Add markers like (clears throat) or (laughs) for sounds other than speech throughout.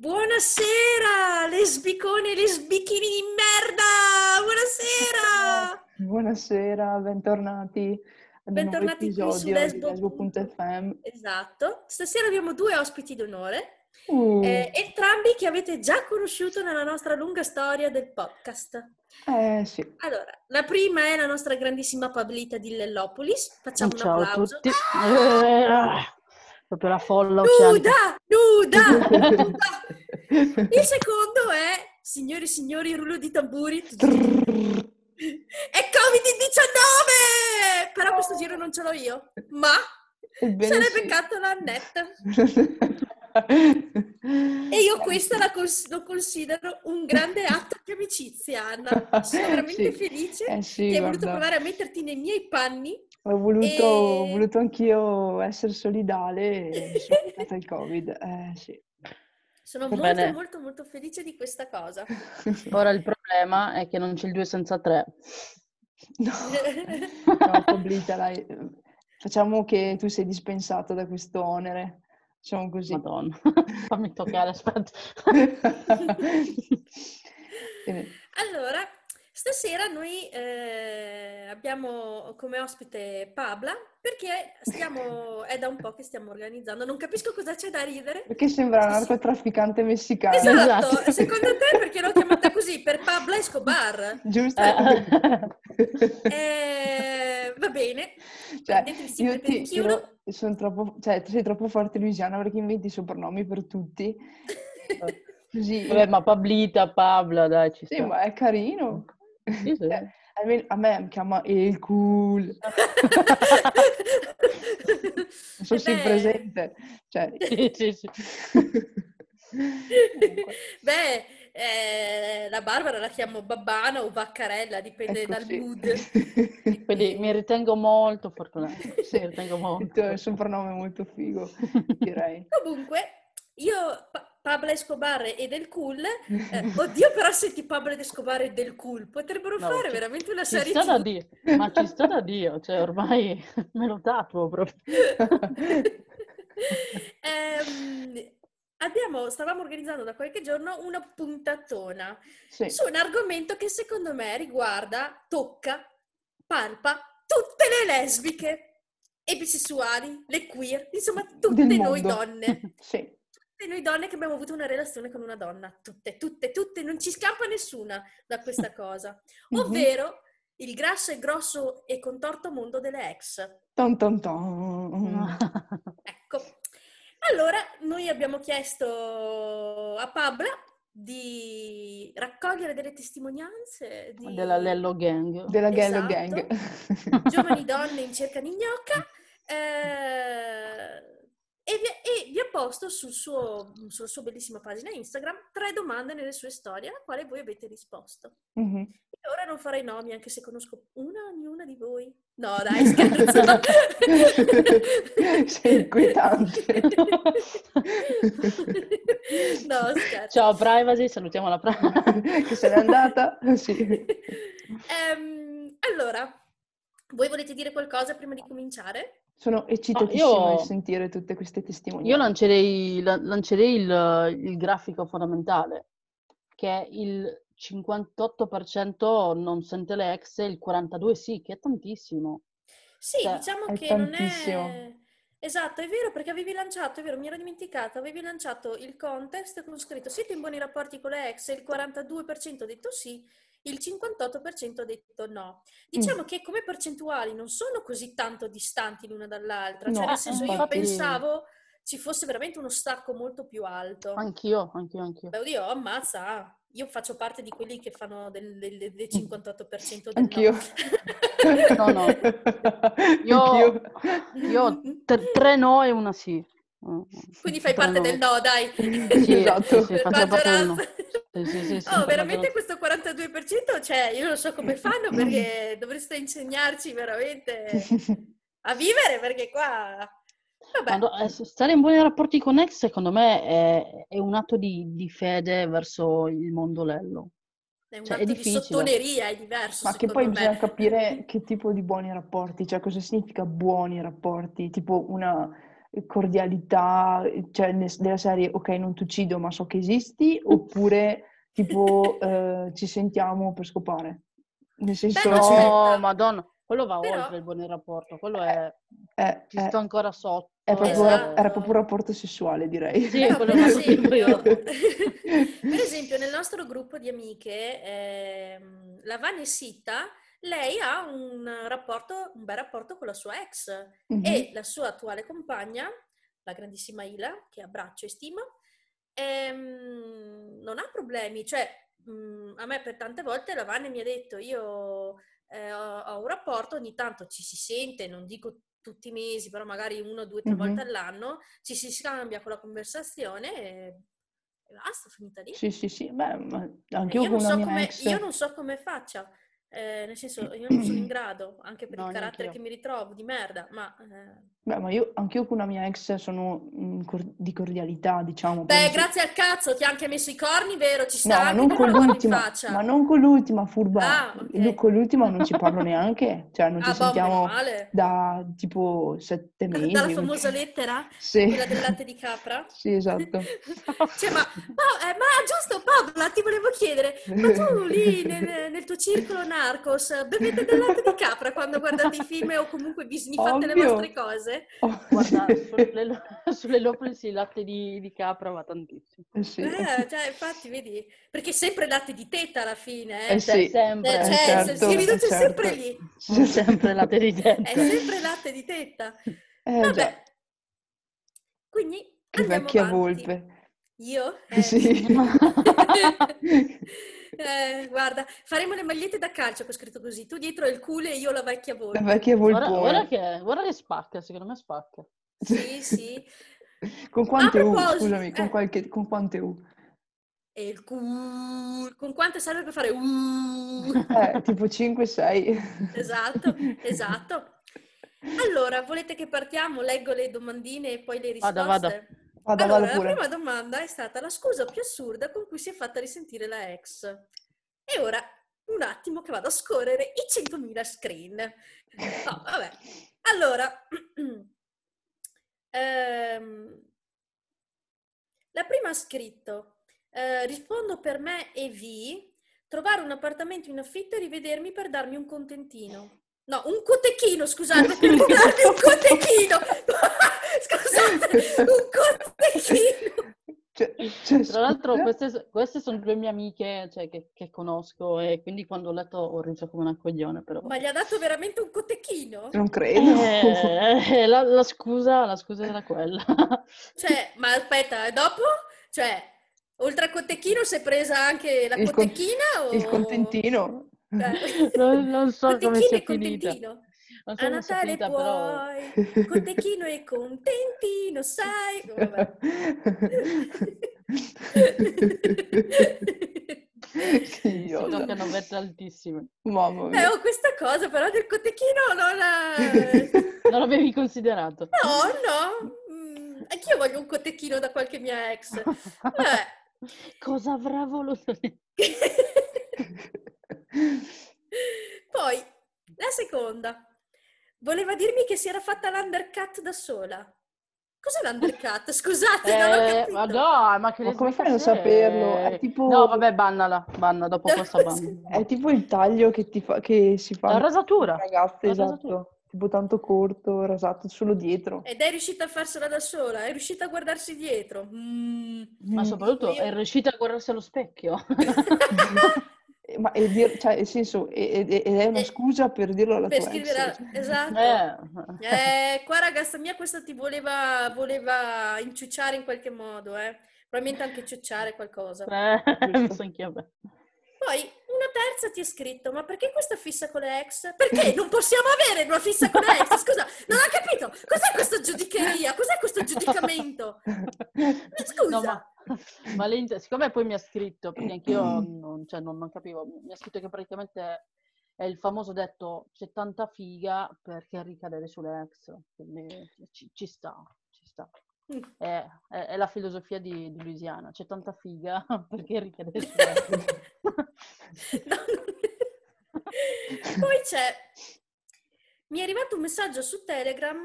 Buonasera, lesbicone e lesbichini di merda! Buonasera! (laughs) Buonasera, bentornati Bentornati qui su Lesbo. Lesbo.fm. Esatto. Stasera abbiamo due ospiti d'onore, Uh, eh, entrambi che avete già conosciuto nella nostra lunga storia del podcast. eh sì, Allora, la prima è la nostra grandissima Pablita di Lellopolis. Facciamo un Ciao a applauso. tutti. Eh, ah, proprio la folla. Nuda! Nuda! nuda! (laughs) Il secondo è, signori e signori, rullo di tamburi. È Covid-19! Però questo giro non ce l'ho io. Ma Ebbene se l'è beccato la Annette. (laughs) E io questa la cons- lo considero un grande atto di amicizia, Anna. Sono veramente Sì. felice Eh sì, che hai voluto provare a metterti nei miei panni. Ho voluto, E- ho voluto anch'io essere solidale e mi sono beccata il Covid. Eh sì. Sono molto, bene. molto, molto felice di questa cosa. (laughs) Ora il problema è che non c'è il 2 senza 3. No, (laughs) no, Pablita, dai. Facciamo che tu sei dispensato da questo onere. Facciamo così. Madonna. (laughs) Fammi toccare, aspetta. Allora, stasera noi eh, abbiamo come ospite Pabla perché stiamo, è da un po' che stiamo organizzando, non capisco cosa c'è da ridere. Perché sembra un narcotrafficante messicano. Esatto, Esatto. secondo te perché l'ho chiamata così? Per Pabla Escobar? Giusto? Eh, (laughs) Eh, va bene, Cioè, io ti, chiuno. io sono troppo, cioè, sei troppo forte, Luisiana, perché inventi soprannomi per tutti. (laughs) Così, Vabbè, ma Pablita, Pabla, dai, ci sì, sta. ma è carino. Sì, sì. Cioè, almeno a me mi chiama il cool. (laughs) Non so se è beh, presente. Cioè, (laughs) Sì, Beh, eh, la Barbara la chiamo Babbana o Vaccarella, dipende ecco, dal sì. mood. (laughs) Quindi mi ritengo molto fortunata. Sì, Mi ritengo il molto. tuo soprannome è molto figo, direi. Comunque, io, Pablo Escobar e del cool, eh, (laughs) oddio però senti Pablo Escobar e del cool, potrebbero No, fare ci- veramente una serie sta da. Dio, ma ci sta da Dio, cioè ormai (laughs) me lo tatuo proprio. (laughs) Ehm, abbiamo, stavamo organizzando da qualche giorno una puntatona Sì. su un argomento che secondo me riguarda, tocca, palpa tutte le lesbiche, e bisessuali, le queer, insomma tutte noi donne. Sì. Tutte noi donne che abbiamo avuto una relazione con una donna, tutte, tutte, tutte, non ci scappa nessuna da questa (laughs) cosa. Mhm. Ovvero il grasso e grosso e contorto mondo delle ex. Ton ton ton. Ecco. Allora, noi abbiamo chiesto a Pabla di raccogliere delle testimonianze di Della Lello Gang. Della Esatto. Gang. giovani donne in cerca di gnocca (laughs) eh, e, vi, e vi ha posto sul suo- sulla sua bellissima pagina Instagram tre domande nelle sue storie alla quale voi avete risposto. Mhm. E ora non farei nomi anche se conosco una ognuna di voi. No, dai, scherzo. (laughs) Sei inquietante. no, scherzo. Ciao privacy, salutiamo la privacy. (laughs) che se n'è andata? Sì. Ehm, allora, voi volete dire qualcosa prima di cominciare? Sono eccitatissima io- di sentire tutte queste testimonianze. Io lancerei, la- lancerei il, il grafico fondamentale, che è il 58% non sente le ex e il 42% sì, che è tantissimo. Sì, Cioè, diciamo è che non tantissimo. è... Esatto, è vero perché avevi lanciato, è vero, mi ero dimenticata, avevi lanciato il contest con scritto siete in buoni rapporti con le ex e il 42% ha detto sì, il 58% ha detto no. Diciamo che come percentuali non sono così tanto distanti l'una dall'altra, cioè No, nel senso io pensavo ci fosse veramente uno stacco molto più alto. Anch'io, anch'io, anch'io. Beh, oddio, ammazza, io faccio parte di quelli che fanno del, del- del- del 58% del Anch'io. no. (laughs) No, no. Io- Anch'io. Io tre, tre no e una sì. Mm, Quindi fai parte del no, dai. Sì, (laughs) Esatto. sì, sì, faccio parte del no. Maggioranza. Sì, sì, sì, Oh, per veramente questo 42%, cioè, io non so come fanno perché dovreste insegnarci veramente a vivere perché qua... Vabbè, eh, stare in buoni rapporti con ex, secondo me, è, è un atto di, di fede verso il mondo lello. è un cioè, è atto di difficile. sottoneria, è diverso Ma che poi me. bisogna capire che tipo di buoni rapporti, cioè cosa significa buoni rapporti, tipo una cordialità, cioè della serie ok non ti uccido ma so che esisti, (laughs) oppure tipo eh, ci sentiamo per scopare. Nel senso, Beh, No, aspetta. madonna, quello va Però- oltre il buon rapporto, quello è... è, Ci è- sto ancora sotto. è proprio, Esatto. era proprio un rapporto sessuale direi. Sì, Però, quello per, esempio, (laughs) per esempio, nel nostro gruppo di amiche, ehm, la Vanessita, lei ha un rapporto, un bel rapporto con la sua ex Mhm. e la sua attuale compagna, la grandissima Ila, che abbraccio e stimo, ehm, non ha problemi. Cioè, mh, a me per tante volte la Vanne mi ha detto, io eh, ho, ho un rapporto, ogni tanto ci si sente, non dico tutti i mesi, però magari uno, due, tre Mhm. volte all'anno, ci si scambia con la conversazione e, e basta, finita lì. Sì, sì, sì, beh, Eh, anche io io, con non so come, ex... io non so come faccia, eh, nel senso io non sono in (clears throat) grado, anche per No, il carattere che mi ritrovo, di merda, ma... eh, Beh, ma io, anch'io con una mia ex sono mm, cor- di cordialità, diciamo. Beh, proprio- grazie al cazzo, ti ha anche messo i corni, vero? Ci sta No, ma non con l'ultima, ma non con l'ultima furba. Ah, ok. Lu- Con l'ultima non ci parlo (laughs) neanche, cioè non ci Ah, boh, sentiamo da tipo sette mesi. Dalla famosa lettera? Sì, Quella del latte di capra? (laughs) sì, esatto. (laughs) Cioè, ma, Pa- eh, ma giusto Paola, ti volevo chiedere, ma tu lì nel, nel tuo circolo Narcos bevete del latte di capra quando guardate i film o comunque vi sniffate le Ovvio. vostre cose? Oh, Guarda, sulle, lo- (laughs) sulle Lopez il latte di, di capra va tantissimo. eh sì, Eh, cioè, infatti, vedi, perché è sempre latte di tetta alla fine, eh? Eh Cioè, sì, sempre, Eh, eh, cioè, certo, si riduce eh, sempre certo. lì, C'è sempre latte di tetta. è sempre latte di tetta. Eh, Vabbè, già, quindi che andiamo vecchia avanti. volpe. Io? Eh, Sì. (laughs) (laughs) Eh, guarda, faremo le magliette da calcio che ho scritto così. Tu dietro il culo e io la vecchia La volpe. vecchia Guarda, volpone. guarda che, guarda che spacca, secondo me spacca. Sì, sì. (laughs) Con quante U, scusami, con, eh. qualche, con quante U? E il culo. Con quante serve per fare uh? Eh, tipo 5-6. Esatto, esatto. Allora, volete che partiamo? Leggo le domandine e poi le risposte? Vada, vada. Vada, allora, vada la prima domanda è stata la scusa più assurda con cui si è fatta risentire la ex. E ora un attimo che vado a scorrere i 100.000 screen. No, vabbè. Allora, (clears throat) ehm, la prima ha scritto, eh, rispondo per me e vi, trovare un appartamento in affitto e rivedermi per darmi un contentino. No, un cotechino, scusate, per (laughs) darmi un cotechino. (laughs) Un cotechino. Cioè, cioè, Tra l'altro queste, queste sono due mie amiche cioè, che, che conosco e quindi quando ho letto ho riso come una coglione però. Ma gli ha dato veramente un cotechino? Non credo. Eh, la, la scusa, la scusa era quella. Cioè, ma aspetta, e dopo? Cioè, oltre al cotechino si è presa anche la Il con- cotechina o... Il contentino. Eh, non, non so come Cotechino sia e finita. contentino. Non so A Natale finita, però... puoi, cotechino e contentino, sai? (laughs) Vabbè. che Si toccano vette altissime. Mamma Eh, mia. oh, questa cosa però del cotechino non la... Non l'avevi considerato. No, no. Mm, anch'io voglio un cotechino da qualche mia ex. Vabbè. Cosa avrà voluto? (laughs) Poi, la seconda. Voleva dirmi che si era fatta l'undercut da sola. Cos'è l'undercut? (laughs) Scusate, non ho Eh, capito. ma no, ma che Ma come fai a non saperlo? È tipo- No, vabbè, bannala, banna, dopo (laughs) questa banna. È tipo il taglio che, ti fa, che si fa La rasatura. ragazze, La esatto. rasatura. Tipo tanto corto, rasato solo dietro. Ed è riuscita a farsela da sola, è riuscita a guardarsi dietro. Mm. Ma soprattutto Io- è riuscita a guardarsi allo specchio. (laughs) Ma è, dir- cioè, nel senso, è, è- è una Eh, scusa per dirlo alla Per tua ex. scrivere, esatto. Eh, Eh, qua ragazza mia questa ti voleva, voleva inciucciare in qualche modo, eh. Probabilmente anche ciucciare qualcosa. eh, anch'io. Poi una terza ti ha scritto, ma perché questa fissa con le ex? Perché non possiamo avere una fissa con le ex? Scusa, non ho capito. Cos'è questa giudicheria? Cos'è questo giudicamento? (laughs) Scusa. No, ma, lei, siccome poi mi ha scritto, perché anch'io non, cioè, non, non capivo, mi ha scritto che praticamente è il famoso detto c'è tanta figa perché ricadere sulle ex, quindi ci, ci sta, ci sta. Mm. È, è- è la filosofia di, di Louisiana, c'è tanta figa (laughs) perché ricadere sulle ex. (laughs) (laughs) No, non- Poi c'è, mi è arrivato un messaggio su Telegram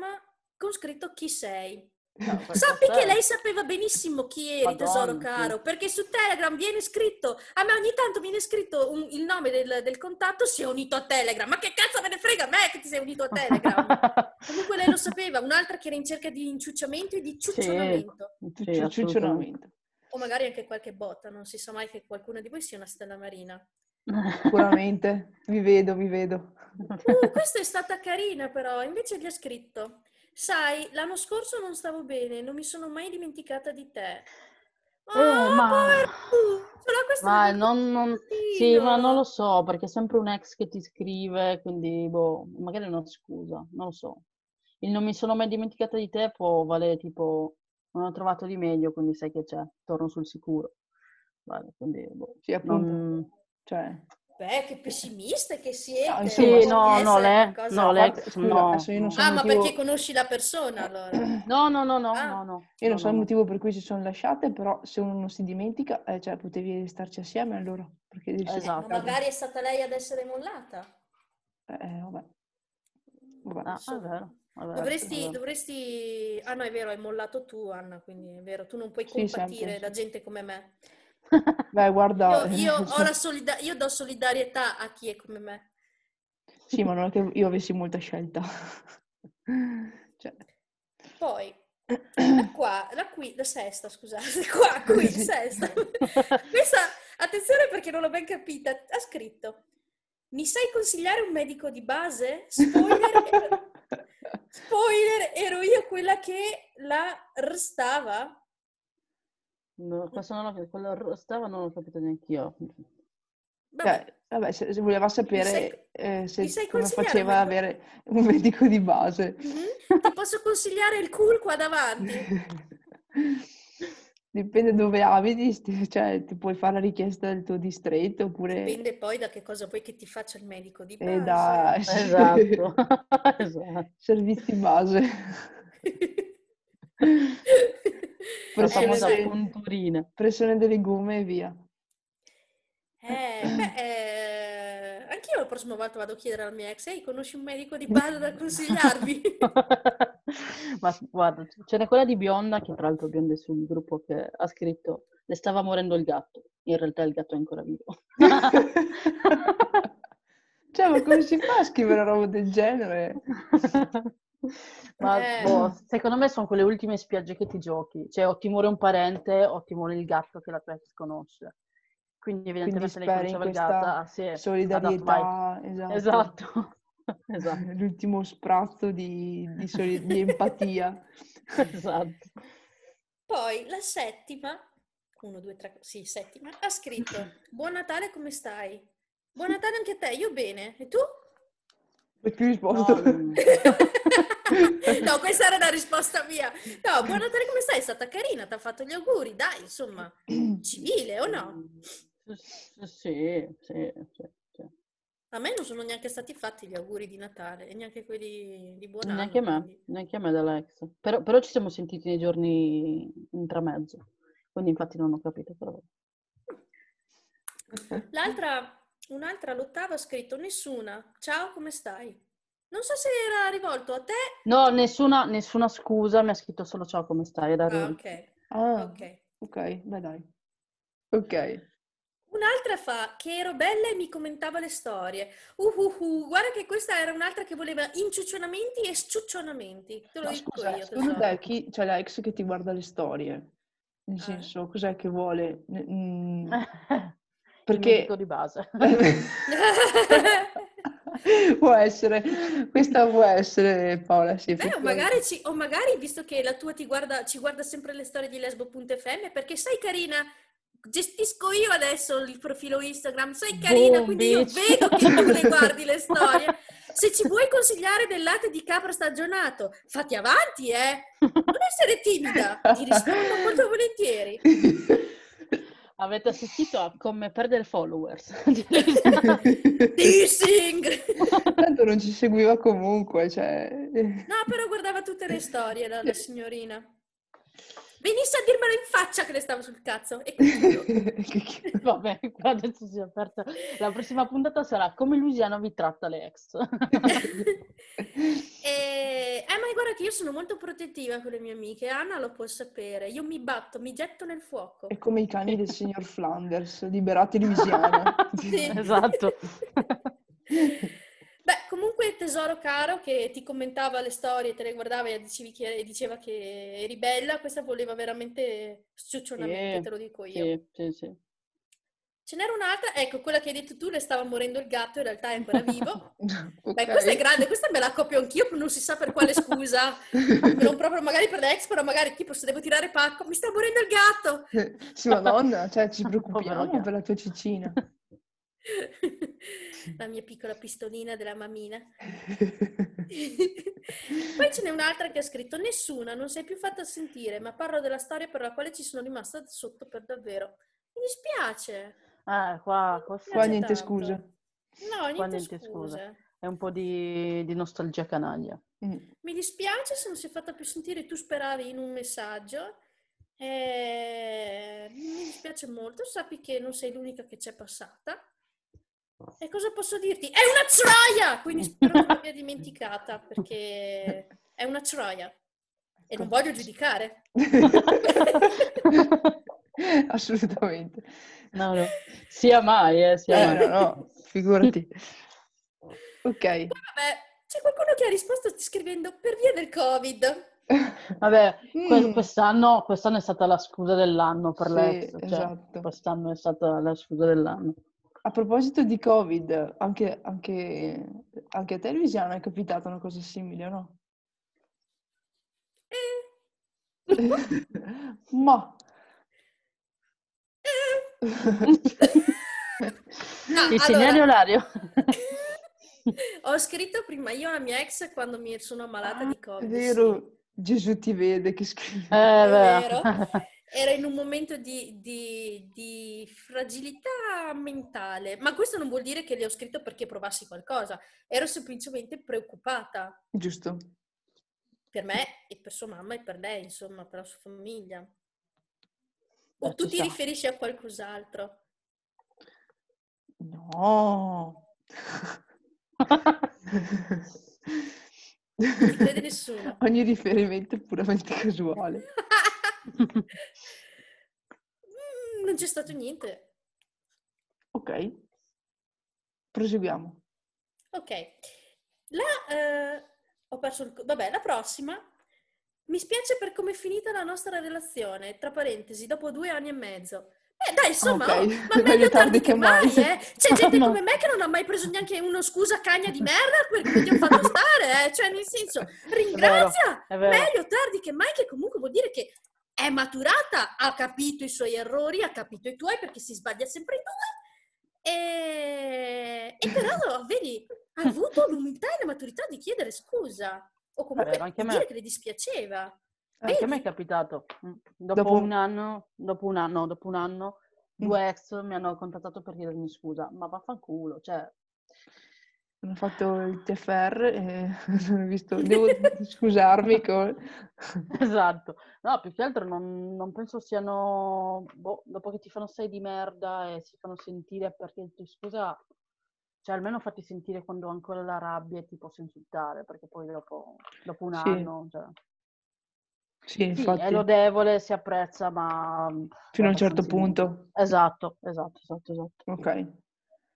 con scritto chi sei. No, Sappi che lei sapeva benissimo chi eri, Madonna, tesoro sì. caro, perché su Telegram viene scritto, a me ogni tanto viene scritto un- il nome del, del contatto, si è unito a Telegram. Ma che cazzo me ne frega a me che ti sei unito a Telegram? (laughs) Comunque lei lo sapeva, un'altra che era in cerca di inciucciamento e di ciuccionamento. Sì, assolutamente. ciuccionamento. O magari anche qualche botta, non si sa mai che qualcuno di voi sia una stella marina. Sicuramente. Vi vedo, vi vedo. Uh, questa è stata carina però, invece gli ha scritto, sai, l'anno scorso non stavo bene, non mi sono mai dimenticata di te. Eh, Ah, ma- povero Ma non, non- sì, ma non lo so, perché è sempre un ex che ti scrive, quindi boh, magari è una scusa, non lo so. Il non mi sono mai dimenticata di te può valere tipo, non ho trovato di meglio, quindi sai che c'è, torno sul sicuro. Vale, quindi boh, Sì, appunto. non- Cioè, Beh, che pessimiste che siete. No, Sì, insomma, può no, no, lei- no, lei- no. scusa, adesso io non so Ah, il ma motivo- perché conosci la persona allora? (clears throat) No, no, no, no, Ah. no, no. Io no, non so no, il no. motivo per cui si sono lasciate, però se uno non si dimentica, eh, cioè potevi starci assieme allora. Perché devi Esatto. Ma magari è stata lei ad essere mollata. Eh, vabbè. Vabbè. Ah, vero, è vero, è Dovresti, vero. dovresti... Ah no, è vero, hai mollato tu, Anna, quindi è vero, tu non puoi compatire sì. gente come me. (laughs) Beh, guarda, Io, io (laughs) ho la solida- io do solidarietà a chi è come me. sì, ma non è che io avessi molta scelta. (laughs) Cioè, Poi, (clears throat) la qua, la qui, la sesta, scusate, qua, qui, sesta. Questa, attenzione perché non l'ho ben capita, ha scritto, mi sai consigliare un medico di base? Spoiler, spoiler, ero io quella che la restava? No, questo non l'ho, quello r- stava non l'ho capito neanche io. Vabbè, cioè, vabbè, se, se voleva sapere sai- eh, se come faceva un a medico? avere un medico di base. mhm, ti posso consigliare il cool qua davanti? (laughs) Dipende dove abiti, (laughs) cioè ti puoi fare la richiesta del tuo distretto oppure Dipende poi da che cosa vuoi che ti faccia il medico di eh, base. da Esatto, (laughs) esatto. servizi base. (laughs) La Eh, punturina. Pressione del legume e via. Eh, beh, eh, anch'io la prossima volta vado a chiedere al mio ex, ehi, conosci un medico di base da consigliarmi? (laughs) Ma guarda, ce n'è quella di Bionda, che tra l'altro Bionda è sul gruppo che ha scritto le stava morendo il gatto. In realtà il gatto è ancora vivo. (laughs) Cioè, ma come si fa a scrivere una roba del genere? (laughs) Ma Eh. boh, secondo me sono quelle ultime spiagge che ti giochi. Cioè, o ti muore un parente o ti muore il gatto che la tua ex conosce. Quindi Quindi evidentemente lei speri in conosceva il gatto. ah, sì, solidarietà, esatto. Esatto, (laughs) esatto, L'ultimo sprazzo di, di soli- di (laughs) empatia. esatto. Poi la settima, uno, due, tre, sì, settima, ha scritto, buon Natale, come stai? Buon Natale anche a te, io bene, e tu? Non ho più risposto. No, (laughs) no, questa era la risposta mia. No, buon Natale, come stai? È stata carina, ti ha fatto gli auguri, dai, insomma, civile o no? Sì, sì, sì. A me non sono neanche stati fatti gli auguri di Natale e neanche quelli di buon anno. Neanche a me, neanche a me dall'ex. Però, però ci siamo sentiti nei giorni intramezzo, quindi infatti non ho capito. Però. L'altra, un'altra, l'ottava, ha scritto nessuna. Ciao, come stai? Non so se era rivolto a te. No, nessuna, nessuna scusa, mi ha scritto solo ciao come stai. Era Ah, ok, Ah, ok. ok, beh dai. Ok. Un'altra fa che ero bella e mi commentava le storie. Uh, uh, uh, guarda che questa era un'altra che voleva inciuccionamenti e sciuccionamenti. Te lo Ma dico scusa, io. secondo te chi c'è la ex che ti guarda le storie? Nel Eh. senso, cos'è che vuole? Mm, (laughs) Perché di base. (laughs) può essere, questa può essere Paola, sì, Beh, o magari, ci- o magari, visto che la tua ti guarda, ci guarda sempre le storie di lesbo.fm, perché sai carina, gestisco io adesso il profilo Instagram, sai carina, Boom, quindi io bitch. vedo che tu le guardi le (laughs) storie. Se ci vuoi consigliare del latte di capra stagionato, fatti avanti, eh! Non essere timida, ti rispondo molto volentieri. (laughs) Avete assistito a come perdere followers. (laughs) Dissing! Tanto non ci seguiva comunque, cioè... No, però guardava tutte le storie la, la signorina. Venisse a dirmelo in faccia che le stavo sul cazzo. E (laughs) Vabbè, qua adesso si è aperta. La prossima puntata sarà come Luciano vi tratta le ex. (laughs) e... Eh, ma guarda che io sono molto protettiva con le mie amiche, Anna lo può sapere. Io mi batto, mi getto nel fuoco. È come i cani del signor Flanders, liberati Louisiana. (laughs) sì. Esatto. Beh, comunque tesoro caro che ti commentava le storie, te le guardava e che, diceva che eri bella, questa voleva veramente sciuccionamente, sì, te lo dico io. Sì, sì, sì. Ce n'era un'altra, ecco, quella che hai detto tu, le stava morendo il gatto, in realtà è ancora vivo. (laughs) okay. Beh, questa è grande, questa me la copio anch'io, non si sa per quale scusa. (laughs) non proprio magari per l'ex, però magari tipo se devo tirare pacco, mi sta morendo il gatto! sì, (laughs) madonna, cioè ci preoccupiamo per la tua cicina. La mia piccola pistolina della mammina. (laughs) Poi ce n'è un'altra che ha scritto: Nessuna, non sei più fatta sentire, ma parlo della storia per la quale ci sono rimasta sotto per davvero. Mi dispiace. Ah, qua, qua, qua niente tanto. scuse. No, niente, qua niente scuse. È un po' di, di nostalgia canaglia. Mm. Mi dispiace se non si è fatta più sentire, tu speravi in un messaggio. Eh, mi dispiace molto, sappi che non sei l'unica che c'è passata. E cosa posso dirti? È una troia! Quindi spero che l'abbia dimenticata perché è una troia. E non voglio giudicare. (laughs) Assolutamente. No, no. Sia mai, eh, sia eh, mai. No, no, figurati. Ok. Vabbè, c'è qualcuno che ha risposto scrivendo per via del Covid. Vabbè, mm. quest'anno, quest'anno, è stata la scusa dell'anno per sì, l'ex. Cioè, esatto. Quest'anno è stata la scusa dell'anno. A proposito di Covid, anche, anche, anche a te Luisiana è capitata una cosa simile, no? Eh. (laughs) Ma... Eh. no, segnali allora... orario? (laughs) Ho scritto prima io alla mia ex quando mi sono ammalata ah, di Covid. È vero, sì. Gesù ti vede che scrivi. Eh, è vero. (laughs) era in un momento di, di, di, fragilità mentale, ma questo non vuol dire che le ho scritto perché provassi qualcosa, ero semplicemente preoccupata. Giusto. Per me e per sua mamma e per lei, insomma, per la sua famiglia. O tu ti riferisci a qualcos'altro? No. Non crede nessuno. (laughs) Ogni riferimento è puramente casuale. (laughs) Mm, non c'è stato niente. Ok. Proseguiamo. Ok. La, eh, ho perso il... Vabbè, la prossima. Mi spiace per come è finita la nostra relazione, tra parentesi, dopo due anni e mezzo. Eh dai, insomma, okay. oh, ma meglio tardi che mai, eh. C'è gente (laughs) no. come me che non ha mai preso neanche uno scusa cagna di merda perché ti ho fatto (laughs) stare, eh. Cioè, nel senso, ringrazia, è vero, è vero. meglio tardi che mai, che comunque vuol dire che è maturata, ha capito i suoi errori, ha capito i tuoi perché si sbaglia sempre in due. E, e però, vedi, ha avuto l'umiltà e la maturità di chiedere scusa o comunque Vabbè, di dire che le dispiaceva. Anche a me è capitato. Mm, dopo, dopo, un anno, dopo un anno, dopo un anno, mm. due ex mi hanno contattato per chiedermi scusa, ma vaffanculo, cioè hanno fatto il TFR e (laughs) hanno visto, (laughs) devo scusarmi. Con... (laughs) Esatto, no, più che altro non, non penso siano, boh, dopo che ti fanno sei di merda e si fanno sentire perché ti scusa, cioè almeno fatti sentire quando ho ancora la rabbia e ti posso insultare, perché poi dopo, dopo un sì. anno, cioè... Sì, infatti. Sì, è lodevole, si apprezza, ma... Fino a un certo punto. Esatto, esatto, esatto, esatto. Ok.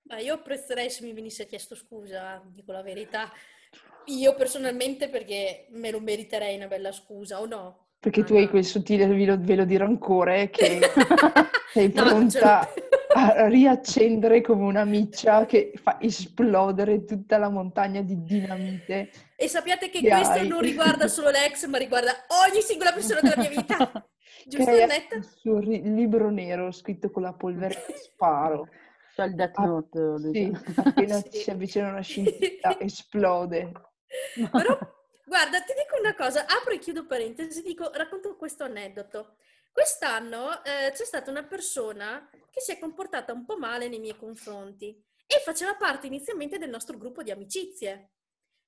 Ma io apprezzerei se mi venisse chiesto scusa, dico la verità. Io personalmente perché me lo meriterei una bella scusa, o no? Perché ah, tu hai quel sottile velo, di rancore che (laughs) sei pronta no, a riaccendere come una miccia che fa esplodere tutta la montagna di dinamite. E sappiate che, che questo hai. non riguarda solo l'ex, ma riguarda ogni singola persona della mia vita. (laughs) Giusto, Annetta? Il suo libro nero scritto con la polvere sparo. C'è il Death ah, Note. Ah, sì, (laughs) appena (laughs) sì. si avvicina una (laughs) scintilla esplode. Però, guarda, ti dico una cosa, apro e chiudo parentesi, dico, racconto questo aneddoto. Quest'anno eh, c'è stata una persona che si è comportata un po' male nei miei confronti e faceva parte inizialmente del nostro gruppo di amicizie.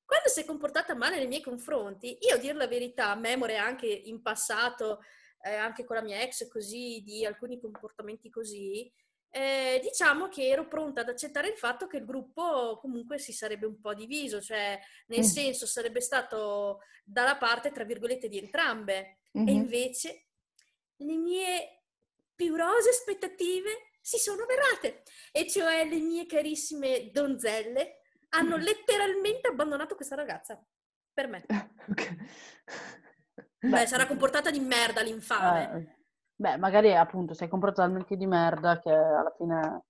Quando si è comportata male nei miei confronti, io, a dire la verità, memore anche in passato eh, anche con la mia ex così, di alcuni comportamenti così, eh, diciamo che ero pronta ad accettare il fatto che il gruppo comunque si sarebbe un po' diviso, cioè nel mm. senso sarebbe stato dalla parte, tra virgolette, di entrambe. Mm-hmm. E invece le mie più rose aspettative si sono avverate, e cioè le mie carissime donzelle hanno mm. letteralmente abbandonato questa ragazza, per me. (laughs) okay. Beh, Beh, sarà comportata di merda l'infame. Eh Beh, magari appunto sei comprato talmente di merda che alla fine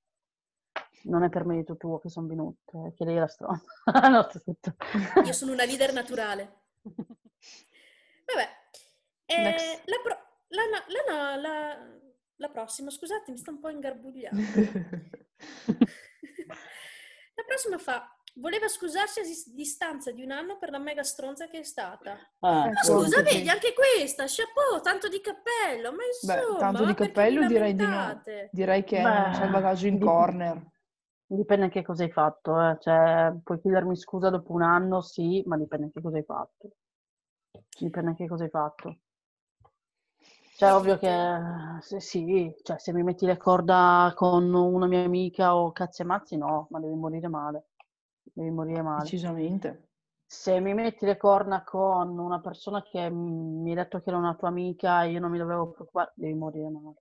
non è per merito tuo che sono venute, che lei era stronza. (laughs) no, Io sono una leader naturale. Vabbè. Eh, la, pro- la, la, la, la, prossima, scusate, mi sto un po' ingarbugliando. (laughs) la prossima fa Voleva scusarsi a distanza di un anno per la mega stronza che è stata. Ah, ma scusa, vedi, anche questa, chapeau, tanto di cappello, ma insomma... Beh, tanto di cappello direi di no. Direi che Beh, è un salvataggio in corner. Dipende anche cosa hai fatto, eh. cioè, puoi chiedermi scusa dopo un anno, sì, ma dipende anche cosa hai fatto. Dipende anche cosa hai fatto. Cioè, ovvio che se, sì, cioè, se mi metti le corda con una mia amica o cazzi e mazzi, no, ma devi morire male devi morire male. Decisamente. Se mi metti le corna con una persona che mi ha detto che era una tua amica e io non mi dovevo preoccupare, devi morire male.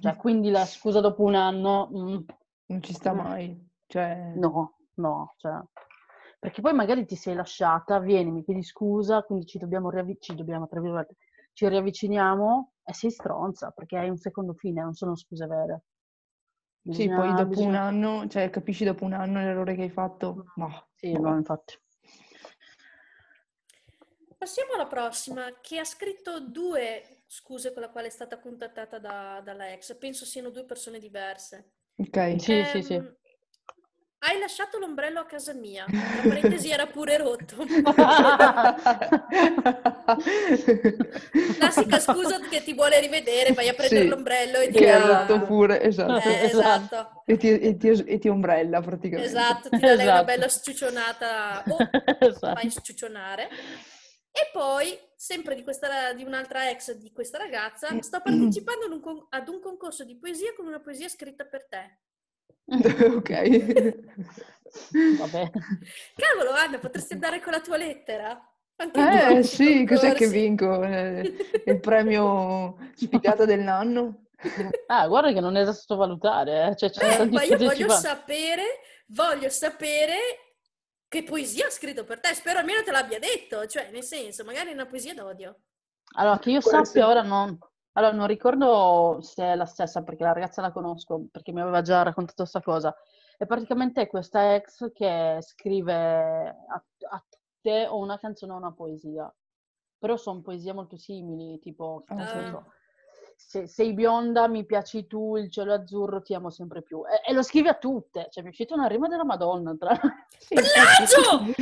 Cioè, (laughs) quindi la scusa dopo un anno... Mm, non ci sta mai. Cioè... No, no, cioè... Perché poi magari ti sei lasciata, vieni, mi chiedi scusa, quindi ci dobbiamo, riavi- ci, dobbiamo ci riavviciniamo e sei stronza, perché hai un secondo fine, non sono scuse vere. Sì, poi dopo bisogna... un anno, cioè capisci dopo un anno l'errore che hai fatto? No. Sì, no, infatti. Passiamo alla prossima, che ha scritto due scuse con la quale è stata contattata da, dalla ex. Penso siano due persone diverse. Ok. Sì, ehm, sì, sì. Hai lasciato l'ombrello a casa mia. Tra parentesi era pure rotto. (laughs) Classica scusa che ti vuole rivedere, vai a prendere sì, l'ombrello e ti ha rotto pure, esatto. Eh, esatto. E, ti, e, ti, e, ti, ombrella praticamente. Esatto, ti dà esatto. una bella sciucionata o (laughs) esatto. fai sciucionare. E poi, sempre di, questa, di, un'altra ex di questa ragazza, sto partecipando ad un concorso di poesia con una poesia scritta per te. (laughs) ok. Vabbè. Cavolo, Anna, potresti andare con la tua lettera? Anche eh sì, cos'è che vinco? Eh, il premio sfigata dell'anno? Ah, guarda che non è da sottovalutare. Eh. Cioè, eh, ma io voglio sapere, voglio sapere che poesia ha scritto per te. Spero almeno te l'abbia detto. Cioè, nel senso, magari è una poesia d'odio. Allora, che io Può sappia essere... ora non, allora, non ricordo se è la stessa perché la ragazza la conosco, perché mi aveva già raccontato questa cosa. E praticamente è questa ex che scrive a, a te o una canzone o una poesia. Però sono poesie molto simili, tipo, uh. so, se, sei bionda, mi piaci tu, il cielo azzurro, ti amo sempre più. E, e lo scrive a tutte, cioè mi è uscita una rima della Madonna. Tra... Plagio!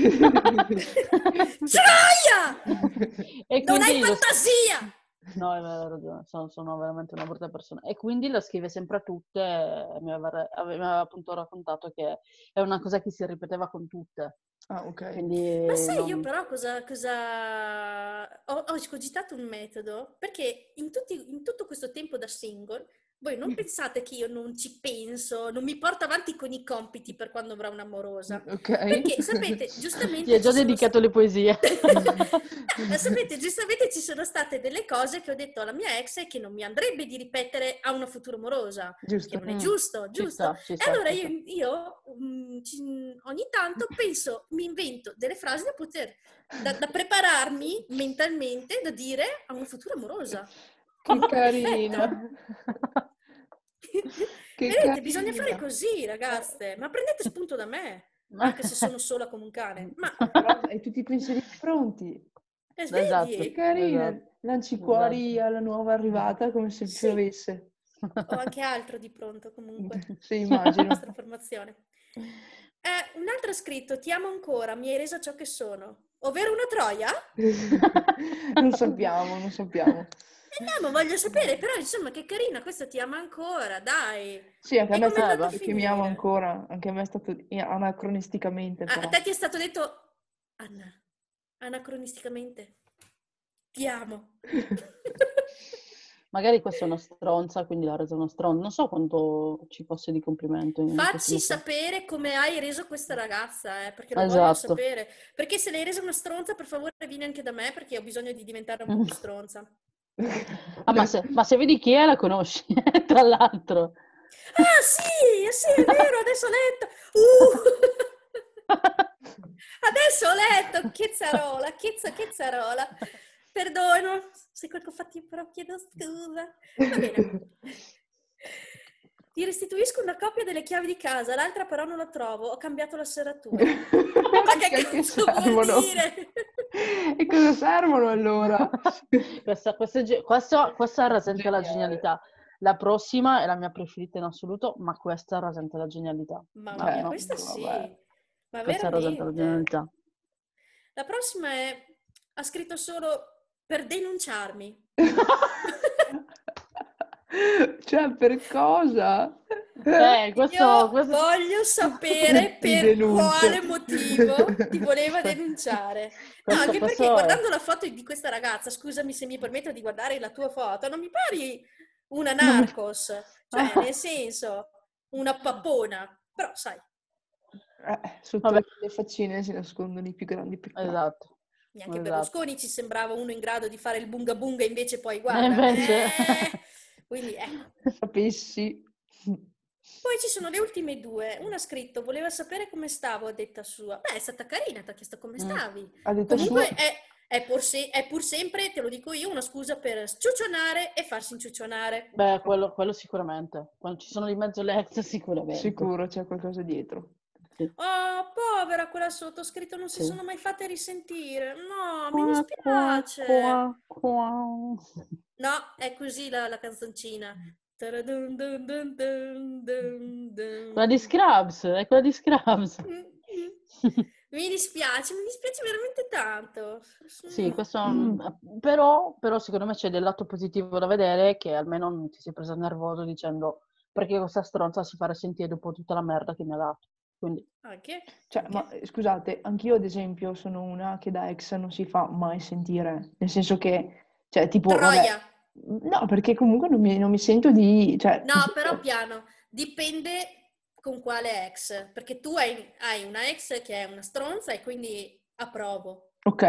Troia! (laughs) non hai fantasia! No, hai ragione, sono, sono, veramente una brutta persona. E quindi la scrive sempre a tutte, mi aveva, aveva, appunto raccontato che è una cosa che si ripeteva con tutte. Ah, ok. Quindi Ma sai, non... io però cosa... cosa... Ho, ho cogitato un metodo, perché in, tutti, in tutto questo tempo da single voi non pensate che io non ci penso, non mi porto avanti con i compiti per quando avrò un'amorosa. Ok. Perché sapete, (laughs) giustamente... Ti ho già dedicato sono... le poesie. no, (laughs) sapete, giustamente ci sono state delle cose che ho detto alla mia ex e che non mi andrebbe di ripetere a una futura amorosa. Giusto. Che non è mm. giusto, giusto. Ci sta, ci sta, e allora io, io um, ci, ogni tanto penso, mi invento delle frasi da poter, da, da prepararmi mentalmente da dire a una futura amorosa. Che carina. (laughs) che Vedete, carina. bisogna fare così, ragazze. Ma prendete spunto da me, anche se sono sola come un cane. (laughs) Ma... hai tutti i pensieri pronti. Eh, esatto. Che carina. Esatto. Lanci cuori esatto. alla nuova arrivata come se sì. piovesse. Ho anche altro di pronto comunque. (laughs) Sì, immagino. (laughs) La nostra formazione. Eh, un altro scritto, ti amo ancora, mi hai reso ciò che sono. Ovvero una troia? non sappiamo, non sappiamo. Eh no, ma voglio sapere, però insomma che carina, questa ti ama ancora, dai. Sì, anche a me è stato che mi ama ancora, anche a me è stato anacronisticamente. Ah, a te ti è stato detto, Anna, anacronisticamente, ti amo. (laughs) Magari questa è una stronza, quindi l'ha resa una stronza. Non so quanto ci fosse di complimento. Facci sapere come hai reso questa ragazza, eh, perché lo voglio Esatto. sapere. Perché se l'hai resa una stronza, per favore vieni anche da me, perché ho bisogno di diventare un po' più (laughs) stronza. Ah, ma se, ma se vedi chi è, la conosci, (laughs) tra l'altro. Ah sì, sì, è vero, adesso ho letto. Uh! (laughs) Adesso ho letto, chezzarola, chezza, chezzarola. Perdono se qualche fatti però chiedo scusa. Va bene. Ti restituisco una copia delle chiavi di casa, l'altra però non la trovo, ho cambiato la serratura. (laughs) Ma che cazzo vuol dire? E cosa servono allora? (laughs) Questa, questa, questo- questa rasenta la genialità. La prossima è la mia preferita in assoluto, ma questa rasenta la genialità. Mamma Eh, no, questa sì. vabbè. Ma Questa rasenta la genialità. La prossima è, ha scritto solo per denunciarmi. (laughs) (laughs) Cioè, per cosa? Eh, questo, (laughs) Io questo- voglio sapere (laughs) per quale motivo (laughs) ti voleva denunciare. No, anche perché guardando la foto di questa ragazza, scusami se mi permetto di guardare la tua foto, non mi pari una narcos, cioè nel senso una pappona, però sai, Eh, sotto Vabbè. le faccine si nascondono i più grandi peccati. Esatto. neanche Esatto. Berlusconi ci sembrava uno in grado di fare il bunga bunga, invece poi guarda, invece- eh, quindi ecco. Sapessi. Poi ci sono le ultime due. Una ha scritto, voleva sapere come stavo a detta sua. Beh, è stata carina, ti ha chiesto come Mm. stavi. Ha detto Comunque sua. è, è pur, se- è pur sempre, te lo dico io, una scusa per sciucionare e farsi inciucionare. Beh, quello, quello sicuramente. Quando ci sono di mezzo le ex, sicuramente. Sicuro c'è qualcosa dietro. Oh, povera quella sotto, ho scritto non si Sì. sono mai fatte risentire. No, mi dispiace. qua, qua. No, è così la, la canzoncina. Dun dun dun dun dun. Quella di Scrubs, è quella di Scrubs. Mm, mm. (laughs) Mi dispiace, mi dispiace veramente tanto. Sì, questo, Mm. però, però secondo me c'è del lato positivo da vedere che almeno non ti sei presa nervoso dicendo perché questa stronza si fa sentire dopo tutta la merda che mi ha dato. Quindi, Anche? Cioè, ma eh, scusate, anch'io ad esempio sono una che da ex non si fa mai sentire. Nel senso che, cioè, tipo, vabbè, Troia. No, perché comunque non mi, non mi sento di... Cioè, No, però piano, dipende con quale ex, perché tu hai, hai una ex che è una stronza e quindi approvo. Ok,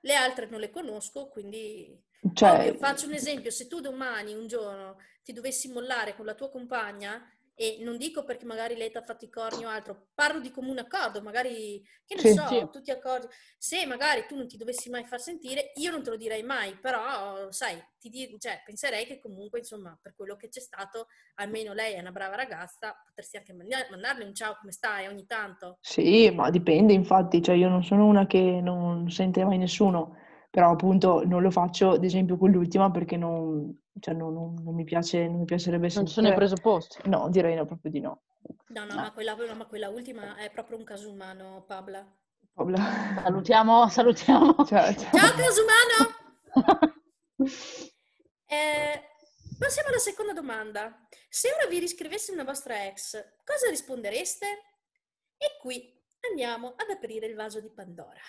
Le altre non le conosco, quindi cioè, Ovvio, faccio un esempio, se tu domani, un giorno, ti dovessi mollare con la tua compagna, e non dico perché magari lei ti ha fatto i corni o altro, parlo di comune accordo, magari, che ne Sì. so, Sì. tutti accordi. Se magari tu non ti dovessi mai far sentire, io non te lo direi mai, però, sai, ti di- cioè, penserei che comunque, insomma, per quello che c'è stato, almeno lei è una brava ragazza, potresti anche manda- mandarle un ciao, come stai, ogni tanto. Sì, ma dipende infatti, cioè io non sono una che non sente mai nessuno, però appunto non lo faccio ad esempio con l'ultima perché non, cioè, non, non- non mi piace, non mi piacerebbe non ci sono i sentire. presupposti. No, direi no, proprio di no. No, no, No. ma quella, ma quella ultima è proprio un caso umano, Pabla. Proprio- Salutiamo, (laughs) salutiamo. Cioè, cioè, Ciao, caso umano! (laughs) Eh, passiamo alla seconda domanda. Se ora vi riscrivesse una vostra ex, cosa rispondereste? E qui andiamo ad aprire il vaso di Pandora.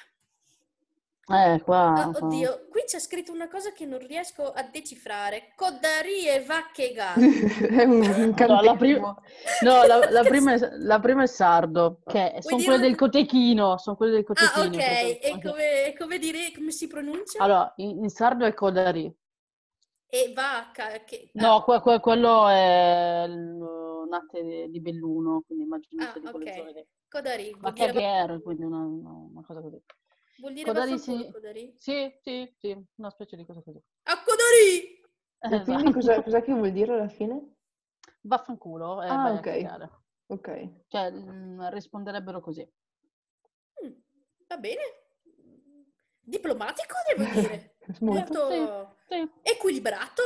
Eh, qua, Ah, qua. oddio, qui c'è scritto una cosa che non riesco a decifrare. Codarie vacche e gatti. (laughs) è un No, la, prim- incantesimo. no, (laughs) la, la prima è, la prima è sardo, che sono quelle del una- cotechino, sono quelle del Ah, cotechino. ok. E come, come dire, come si pronuncia? Allora, in, in sardo è codari. E vacca. Che, No, que- que- quello è il latte di, belluno, quindi immagino Ah, sia di quelle ok. zone. Codari. Era, quindi una, una- una cosa così. Vuol dire Codari vaffanculo, sì. Codari? Sì, sì, sì, una specie di cosa così. A Codari! E quindi cos'è, cos'è che vuol dire alla fine? Vaffanculo e Ah, ok. Ok. Cioè, mm, risponderebbero così. Mm, va bene. Diplomatico, devo dire. (laughs) Molto. Molto Sì, equilibrato,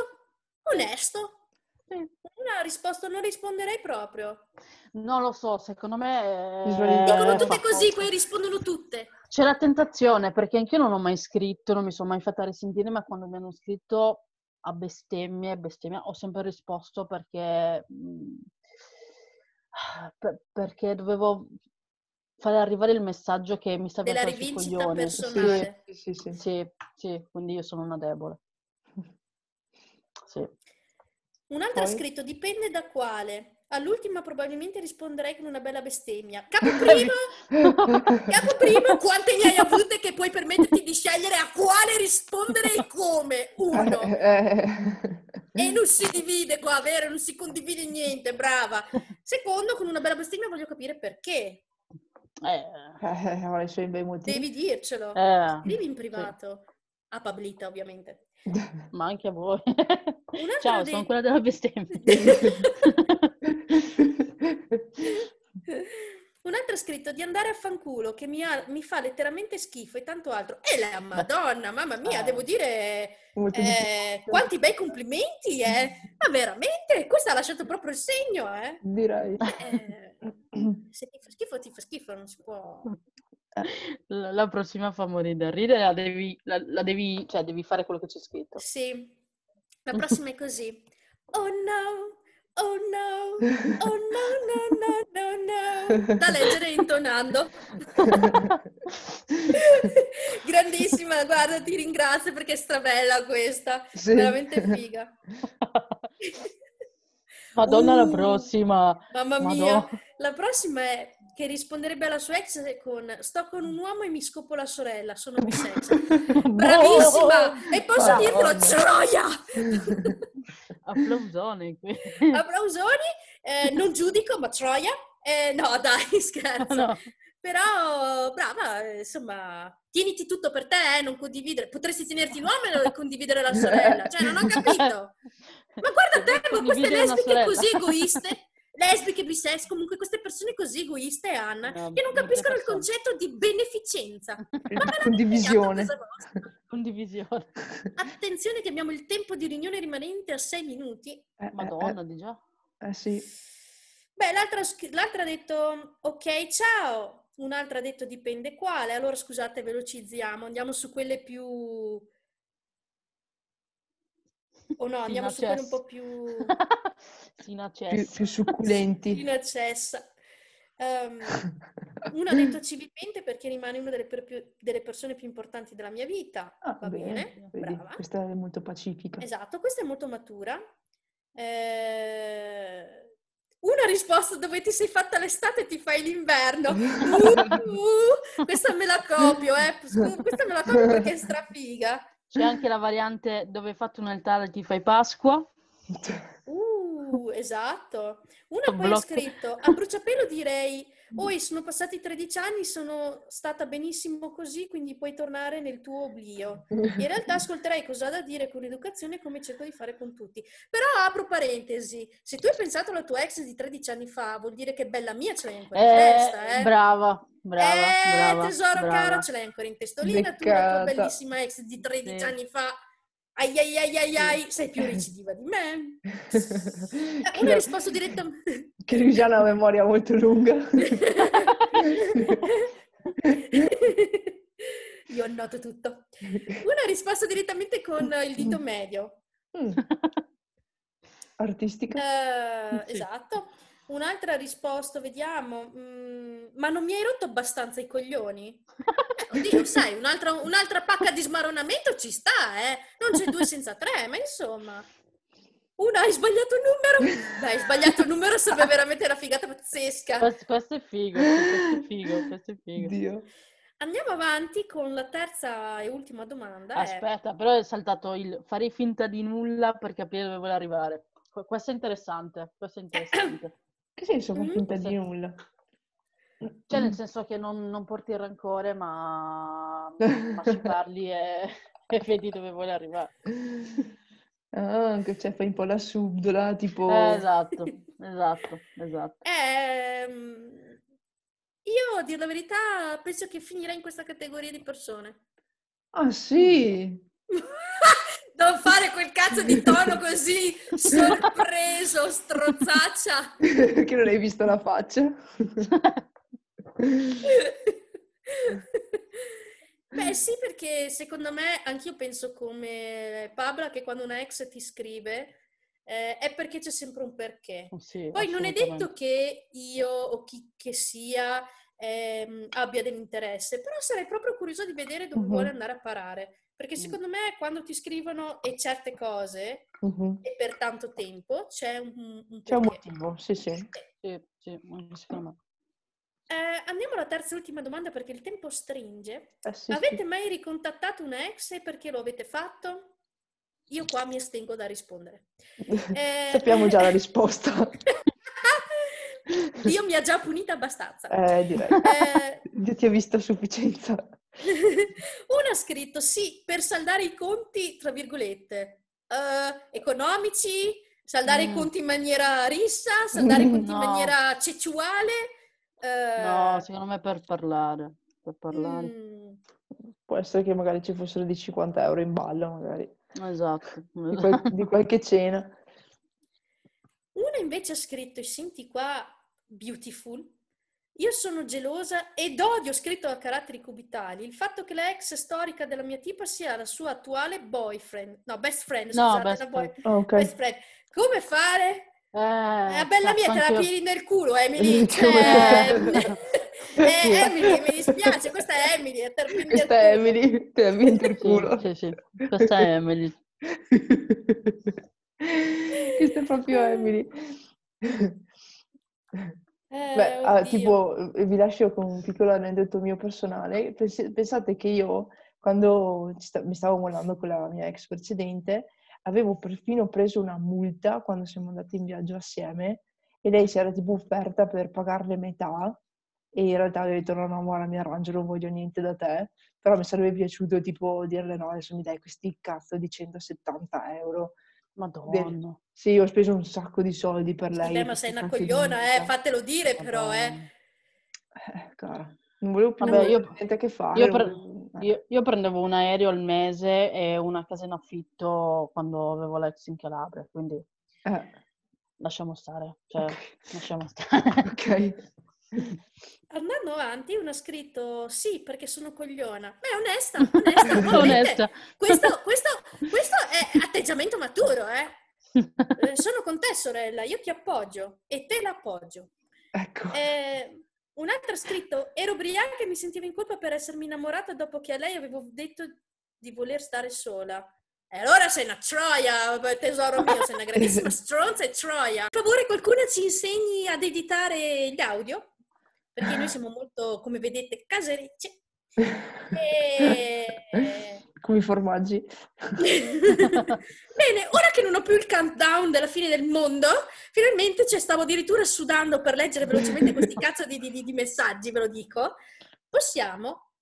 onesto. sì. Una risposta non risponderei proprio. Non lo so, secondo me... Visualizzazione. eh, Dicono Eh, tutte così, poi rispondono tutte. C'è la tentazione, perché anch'io non ho mai scritto, non mi sono mai fatta risentire, ma quando mi hanno scritto a bestemmie, bestemmia, ho sempre risposto perché, mm, per- perché dovevo fare arrivare il messaggio che mi stava Della rivincita personale. Sì, sì, sì. Sì, sì, quindi io sono una debole. (laughs) Sì. Un'altra ha Poi? scritto, dipende da quale. All'ultima probabilmente risponderei con una bella bestemmia. Capo primo, (laughs) capo primo, quante ne hai avute che puoi permetterti di scegliere a quale rispondere e come? Uno. Eh, E non si divide qua, vero? Non si condivide niente, brava. Secondo, con una bella bestemmia voglio capire perché. Eh, ha i suoi bei motivi. Devi dircelo. eh, Scrivi in privato. A Pablita, ovviamente. (laughs) ma anche a voi. Ciao, de- sono quella della bestemmia. (laughs) (laughs) Un'altra ha scritto di andare a fanculo che mi, ha- mi fa letteralmente schifo e tanto altro. E la madonna, mamma mia, Eh. devo dire, eh, quanti bei complimenti, eh. Ma veramente, questa ha lasciato proprio il segno, eh. Direi. Eh, se ti fa schifo, ti fa schifo, non si può... La, la prossima fa morire da ridere, la devi, la, la devi, cioè devi fare quello che c'è scritto. Sì, la prossima è così. Oh no, oh no, oh no, no, no, no, no. Da leggere intonando. (laughs) Grandissima, guarda, ti ringrazio perché è strabella questa. Sì. Veramente figa. Madonna, la Uh, prossima. Mamma mia. Madonna. La prossima è che risponderebbe alla sua ex con sto con un uomo e mi scopo la sorella, sono (laughs) bisex. Bravissima! E posso Madonna. dirtelo, troia! Applausone (laughs) qui. Applausoni, eh, non giudico, ma troia. Eh, no, (laughs) dai, scherzo. No. Però, brava, insomma, tieniti tutto per te, eh, non condividere. Potresti tenerti l'uomo e condividere la sorella. Cioè, non ho capito. Ma guarda te, ma queste lesbiche così egoiste, lesbiche, bisex, comunque queste persone così egoiste, Anna, No, che non capiscono il concetto di beneficenza. (laughs) Condivisione. Condivisione. Attenzione che abbiamo il tempo di riunione rimanente a sei minuti. Eh, eh, Madonna, di già. Eh, eh, sì. Beh, l'altra, l'altra ha detto ok, ciao. Un'altra ha detto dipende quale. Allora scusate, velocizziamo, andiamo su quelle più... O no, andiamo su quelle un po' più (laughs) Più, più succulenti. inaccessa. Ehm, una ha detto civilmente perché rimane una delle, per- più- delle persone più importanti della mia vita. Ah, Va bene, Vedi, brava. questa è molto pacifica. Esatto, questa è molto matura. Eh, Una risposta dove ti sei fatta l'estate e ti fai l'inverno. (laughs) Uh, uh, questa me la copio, eh. Questa me la copio perché è strafiga. C'è anche la variante dove hai fatto un altare e ti fai Pasqua. (laughs) Uh, esatto. Una poi ha Blocco. scritto, a bruciapelo direi, (laughs) oi, sono passati 13 anni, sono stata benissimo così, quindi puoi tornare nel tuo oblio. In realtà (laughs) ascolterei cosa ha da dire con educazione come cerco di fare con tutti. Però apro parentesi, se tu hai pensato alla tua ex di 13 anni fa, vuol dire che bella mia ce l'hai ancora in Eh, testa, eh? brava, brava, eh, brava, tesoro brava. caro, ce l'hai ancora in testolina, tu la tua Beccata. bellissima ex di 13 Sì. anni fa. Ai ai ai ai ai, sei più recidiva di me. Eh, (laughs) Una risposta direttamente. che Luciana ha una memoria molto lunga. (laughs) Io annoto tutto. Una risposta direttamente con il dito medio. Mm, Artistica. Eh. Esatto. Un'altra risposta, vediamo. Mm, ma non mi hai rotto abbastanza i coglioni? Eh, (laughs) oddio, sai, un'altra, un'altra pacca di smaronamento ci sta, eh? Non c'è due senza tre, ma insomma. Una, hai sbagliato il numero? Beh, hai sbagliato il numero, sarebbe veramente una figata pazzesca. Questo, questo è figo, questo è figo, questo è figo. Dio. Andiamo avanti con la terza e ultima domanda. è- Aspetta, però è saltato il farei finta di nulla per capire dove vuole arrivare. Que- Questo è interessante, questo è interessante. (clears throat) Che senso fa Mm, finta di nulla? Cioè, nel senso che non, non porti il rancore, ma, (laughs) ma ci parli e, e vedi dove vuole arrivare. Ah, che cioè, fai un po' la subdola, tipo... Eh, esatto, esatto, esatto. Ehm, io, a dire la verità, penso che finirei in questa categoria di persone. Ah, sì! (laughs) (laughs) Non fare quel cazzo di tono così sorpreso, strozzaccia. (laughs) che non hai visto la faccia. Beh sì, perché secondo me, anch'io penso come Pabla che quando una ex ti scrive eh, è perché c'è sempre un perché. Sì, Poi non è detto che io o chi che sia ehm, abbia dell'interesse, però sarei proprio curiosa di vedere dove Mhm. vuole andare a parare, perché Mm. secondo me quando ti scrivono e certe cose Mhm. e per tanto tempo c'è un, un C'è un motivo, sì, sì. Sì, sì, secondo me. Eh, andiamo alla terza e ultima domanda perché il tempo stringe. Eh, sì, avete sì. mai ricontattato una ex e perché lo avete fatto? Io qua mi astengo da rispondere. (laughs) Eh, Sappiamo già la (laughs) risposta. Dio mi ha già punita abbastanza. Eh, direi. Eh, Dio ti ha visto a sufficienza. (laughs) Uno ha scritto sì, per saldare i conti, tra virgolette, eh, economici, saldare i Mm. conti in maniera rissa, saldare i conti in (laughs) No. maniera cecciuale. eh, No, secondo me per parlare. Per parlare. mm, Può essere che magari ci fossero di 50 euro in ballo, magari. Esatto. Di, quel- di qualche (laughs) cena. Uno invece ha scritto, senti qua, beautiful. Io sono gelosa ed odio, scritto a caratteri cubitali, il fatto che la ex storica della mia tipa sia la sua attuale boyfriend. No, best friend, No, scusate, best la boy- friend. Ah, ok. best friend. Come fare? Eh, Eh, bella mia, cazzo, te la piedi nel culo, Emily. Cioè, bello. eh, (laughs) (laughs) Emily, mi dispiace, questa è Emily, è Questa è culo. Emily, ha vinto il Sì, culo. sì, sì. Questa è Emily. (laughs) Questa è proprio Emily. Eh, Beh, ah, tipo, eh, vi lascio con un piccolo aneddoto mio personale. Pens- Pensate che io, quando mi stavo mollando con la mia ex precedente, avevo perfino preso una multa quando siamo andati in viaggio assieme e lei si era tipo offerta per pagarle metà e in realtà le ho detto no, no, amore, mi arrangio, non voglio niente da te. Però mi sarebbe piaciuto tipo dirle no, adesso mi dai questi cazzo di 170 euro. Madonna. Sì, ho speso un sacco di soldi per Sì, lei. e ma sei una cogliona, eh, fatelo dire però, eh. Eh, cara, non volevo più Vabbè, io- niente a che fare. Io, pre- eh. io- io prendevo un aereo al mese e una casa in affitto quando avevo l'ex in Calabria, quindi Eh, lasciamo stare. Cioè, ok. lasciamo stare. (laughs) Ok. Andando avanti, uno ha scritto sì, perché sono cogliona. Beh, onesta, (laughs) onesta, Onesta. Questo, questo, questo è atteggiamento maturo, eh. Eh, Sono con te, sorella, io ti appoggio e te l'appoggio. Ecco. Eh, un altro ha scritto, ero ubriaca e mi sentivo in colpa per essermi innamorata dopo che a lei avevo detto di voler stare sola. E allora sei una troia, tesoro mio, sei una grandissima (laughs) stronza e troia. Per favore qualcuno ci insegni ad editare gli audio, perché noi siamo molto, come vedete, casericci. (laughs) E... Come i formaggi. (laughs) Bene, ora che non ho più il countdown della fine del mondo, finalmente cioè, stavo addirittura sudando per leggere velocemente questi (laughs) cazzo di, di- di messaggi, ve lo dico, possiamo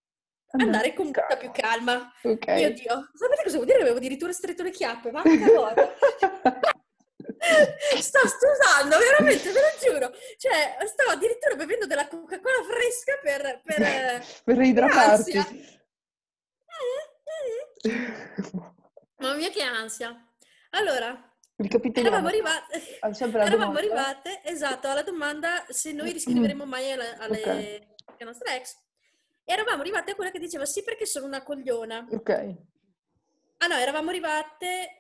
andare con molta più calma. Ok. Mio Dio, sapete cosa vuol dire? Avevo addirittura stretto le chiappe, vacca loro. (laughs) Sto scusando, veramente, ve lo giuro. Cioè, stavo addirittura bevendo della Coca-Cola fresca per... per Per reidratarti. Mm, (laughs) mm. Mamma mia che ansia. Allora, eravamo arrivate, Ah, eravamo arrivate, esatto, alla domanda se noi riscriveremo mai alle, alle alle nostre ex. E eravamo arrivate a quella che diceva sì perché sono una cogliona. Ok. Ah no, eravamo arrivate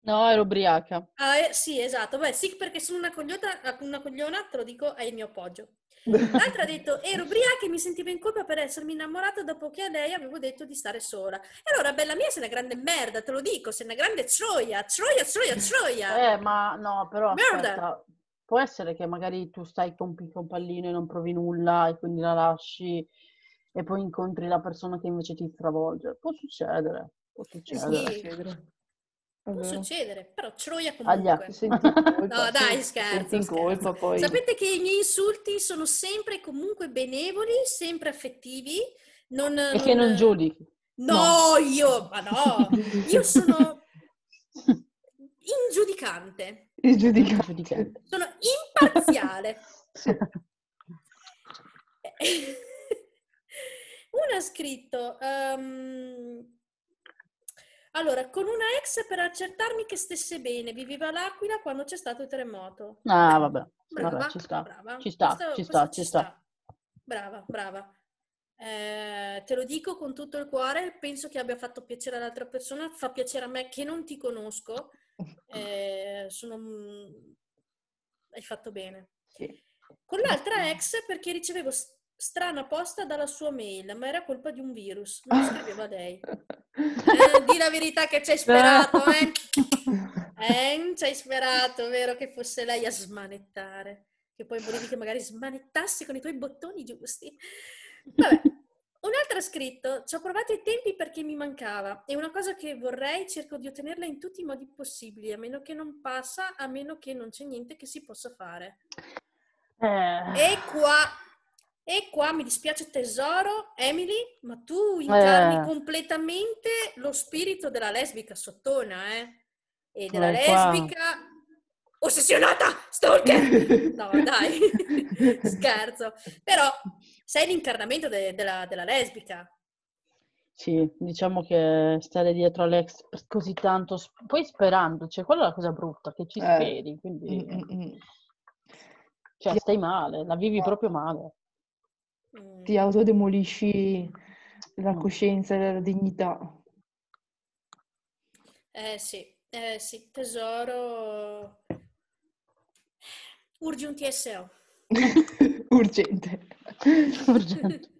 No, ero ubriaca. a... eh, sì, esatto, beh sì perché sono una cogliona, una cogliona, te lo dico, hai il mio appoggio. L'altra ha detto, ero ubriaca e mi sentivo in colpa per essermi innamorata dopo che a lei avevo detto di stare sola. E allora, bella mia, sei una grande merda, te lo dico, sei una grande troia, troia, troia, troia. Eh, ma no, però. Può essere che magari tu stai con picco un pallino e non provi nulla e quindi la lasci e poi incontri la persona che invece ti stravolge. Può succedere, può succedere. Sì. Può succedere, però troia Aglia. comunque. Ti senti colpa. (laughs) No, dai, scherzo, scherzo. colpa poi. Sapete che i miei insulti sono sempre comunque benevoli, sempre affettivi. Non, E che non giudichi. No, io, ma no, (laughs) io sono ingiudicante, Il giudicante. Giudicante. sono imparziale. (laughs) Uno ha scritto, ehm, allora, con una ex per accertarmi che stesse bene, viveva all'Aquila quando c'è stato il terremoto. Ah, vabbè. Brava, Vabbè, ci sta. brava. Ci sta, Questo- ci sta, ci sta. Brava, brava. Eh, te lo dico con tutto il cuore, penso che abbia fatto piacere all'altra persona, fa piacere a me che non ti conosco. (laughs) Eh, sono... Hai fatto bene. Sì. Con l'altra ex perché ricevevo strana posta dalla sua mail, ma era colpa di un virus. Non scriveva lei. (laughs) Eh, di la verità che ci hai sperato, eh? (laughs) eh? Ci hai sperato, vero, che fosse lei a smanettare. Che poi volevi che magari smanettassi con i tuoi bottoni giusti. Vabbè. Un'altra ha scritto, ci ho provato i tempi perché mi mancava e una cosa che vorrei cerco di ottenerla in tutti i modi possibili, a meno che non passa, a meno che non c'è niente che si possa fare. Eh. E qua, e qua mi dispiace tesoro, Emily, ma tu incarni eh. completamente lo spirito della lesbica sottona, eh? E della eh, lesbica ossessionata, stalker! (laughs) No, dai, (laughs) scherzo. Però sei l'incarnamento de- della, della lesbica. Sì, diciamo che stare dietro all'ex così tanto, poi sperando, cioè quella è la cosa brutta, che ci eh. speri, quindi... Mm-mm. Cioè stai male, la vivi proprio male. Ti autodemolisci la mm. coscienza e la dignità. Eh sì, eh sì, tesoro. Urgi un TSO. (laughs) Urgente. (laughs) Urgente.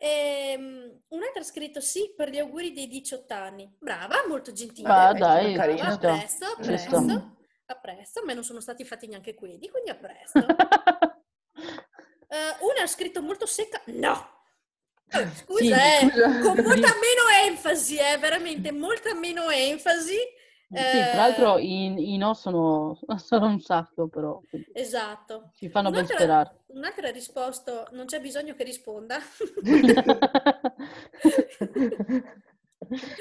Ehm, un'altra ha scritto sì per gli auguri dei 18 anni. Brava, molto gentile. Ah, dai, carino. A presto, a presto, a presto. A me non sono stati fatti neanche quelli, quindi a presto. (laughs) uh, una ha scritto molto secca. No, Scusa, sì, eh, scusa, con (laughs) molta meno enfasi, eh, veramente molta meno enfasi. Eh, sì, tra l'altro i, i no sono, (laughs) sono, un sacco, però. Esatto. Ci fanno ben sperare. Un'altra ha risposto, non c'è bisogno che risponda.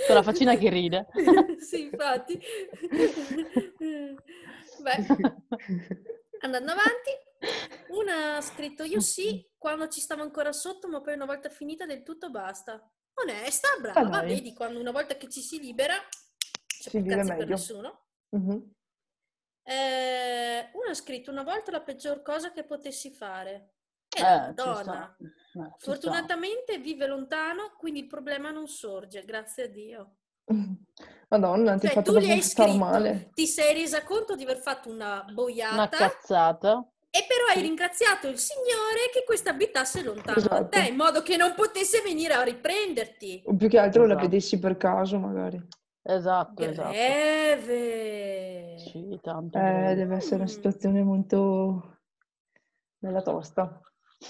Con la faccina che ride. (laughs) sì, infatti. Beh, andando avanti, una ha scritto io sì quando ci stavo ancora sotto, ma poi una volta finita del tutto basta. Onesta, brava, ah, vedi, quando una volta che ci si libera, c'è si cazzo per nessuno. Mm-hmm. Eh, una ha scritto una volta la peggior cosa che potessi fare. Eh, donna. Eh, Fortunatamente vive lontano, quindi il problema non sorge, grazie a Dio. (laughs) Madonna, ti cioè, fatto tu gli hai scritto, male. Ti sei resa conto di aver fatto una boiata. Una cazzata. E però hai ringraziato il Signore che questa abitasse lontano esatto. da te, in modo che non potesse venire a riprenderti. O più che altro esatto. la vedessi per caso, magari. Esatto, Greve. esatto. Sì, tanto. Eh, deve essere una situazione molto nella tosta.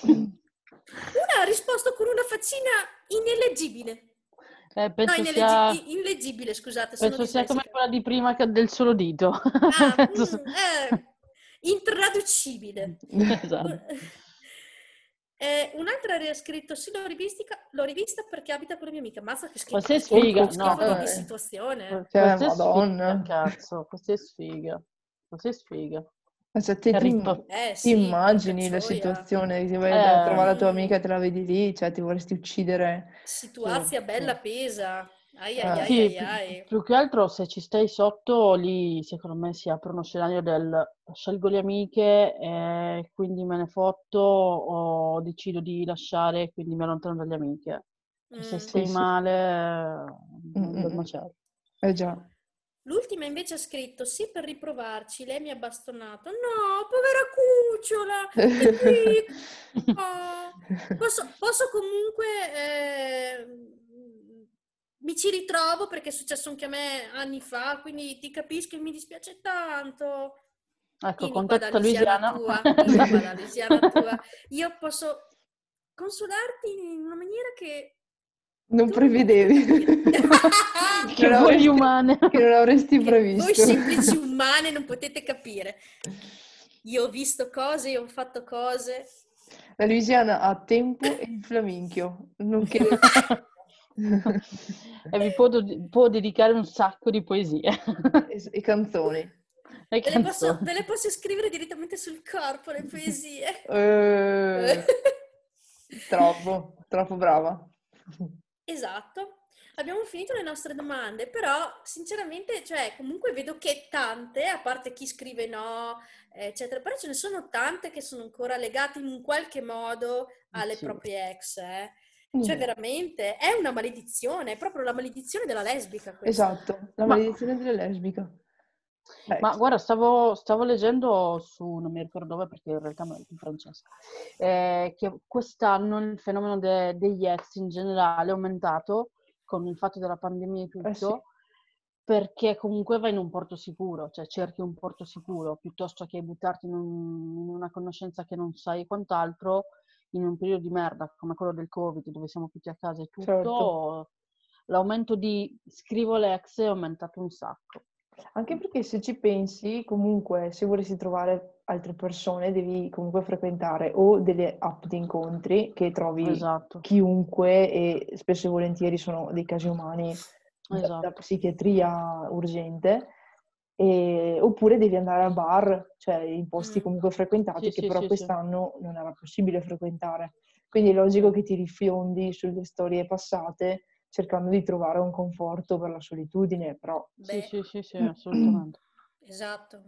Una ha risposto con una faccina ineleggibile. Eh, penso no, sia... illeggibile, scusate. Penso sia come quella di prima del solo dito. Ah, (laughs) mm, eh, intraducibile. Esatto. (laughs) Eh, un'altra ha scritto sì, l'ho, l'ho, rivista perché abita con la mia amica. Mazza che schifo. Questa è sfiga. No, no, di situazione. Cioè, questa madonna. Sfiga, cazzo, questa è sfiga. Questa è sfiga. Ma se te ti, eh, sì, ti immagini la situazione, ti vai eh, a trovare la tua amica e te la vedi lì, cioè ti vorresti uccidere. Situazione bella pesa. Ai, ai, ai, sì, ai, ai. Più, più, che altro se ci stai sotto, lì secondo me si apre uno scenario del scelgo le amiche e quindi me ne fotto o decido di lasciare quindi mi allontano dalle amiche. Mm. Se stai sì, male, sì. Mm, mm, macello. Eh già. L'ultima invece ha scritto sì per riprovarci, lei mi ha bastonato. No, povera cucciola! (laughs) oh. posso, posso, comunque... Eh mi ci ritrovo perché è successo anche a me anni fa, quindi ti capisco e mi dispiace tanto. Ecco, contatto Luisiana. Tua, (laughs) Luisiana tua. Io posso consolarti in una maniera che... Non prevedevi. (laughs) (laughs) che non voi umane. Che non avresti previsto. Voi semplici umane non potete capire. Io ho visto cose, io ho fatto cose. La Luisiana ha tempo e il flaminchio, nonché (laughs) e vi può, può, dedicare un sacco di poesie. (laughs) e, e canzoni. Ve, le posso, ve, le posso, scrivere direttamente sul corpo le poesie. (laughs) Eh, troppo, troppo brava. Esatto. Abbiamo finito le nostre domande, però sinceramente, cioè, comunque vedo che tante, a parte chi scrive no, eccetera, però ce ne sono tante che sono ancora legate in un qualche modo alle sì. proprie ex. Eh. Cioè, veramente, è una maledizione, è proprio la maledizione della lesbica. Questa. Esatto, la maledizione Ma... della lesbica. Eh, Ma guarda, stavo, stavo, leggendo su, non mi ricordo dove perché in realtà è più francese, eh, che quest'anno il fenomeno de, degli ex in generale è aumentato con il fatto della pandemia e tutto, eh sì. perché comunque vai in un porto sicuro, cioè cerchi un porto sicuro, piuttosto che buttarti in, un, in una conoscenza che non sai quant'altro, in un periodo di merda come quello del Covid, dove siamo tutti a casa e tutto, certo. l'aumento di scrivo l'ex è aumentato un sacco. Anche perché se ci pensi, comunque, se vorresti trovare altre persone, devi comunque frequentare o delle app di incontri che trovi esatto. chiunque e spesso e volentieri sono dei casi umani esatto. da, da, psichiatria urgente, e, oppure devi andare al bar, cioè in posti mm. comunque frequentati sì, che sì, però sì, quest'anno non era possibile frequentare. Quindi è logico che ti rifiondi sulle storie passate cercando di trovare un conforto per la solitudine, però... Beh, sì, sì, sì, sì, (clears throat) assolutamente. Esatto.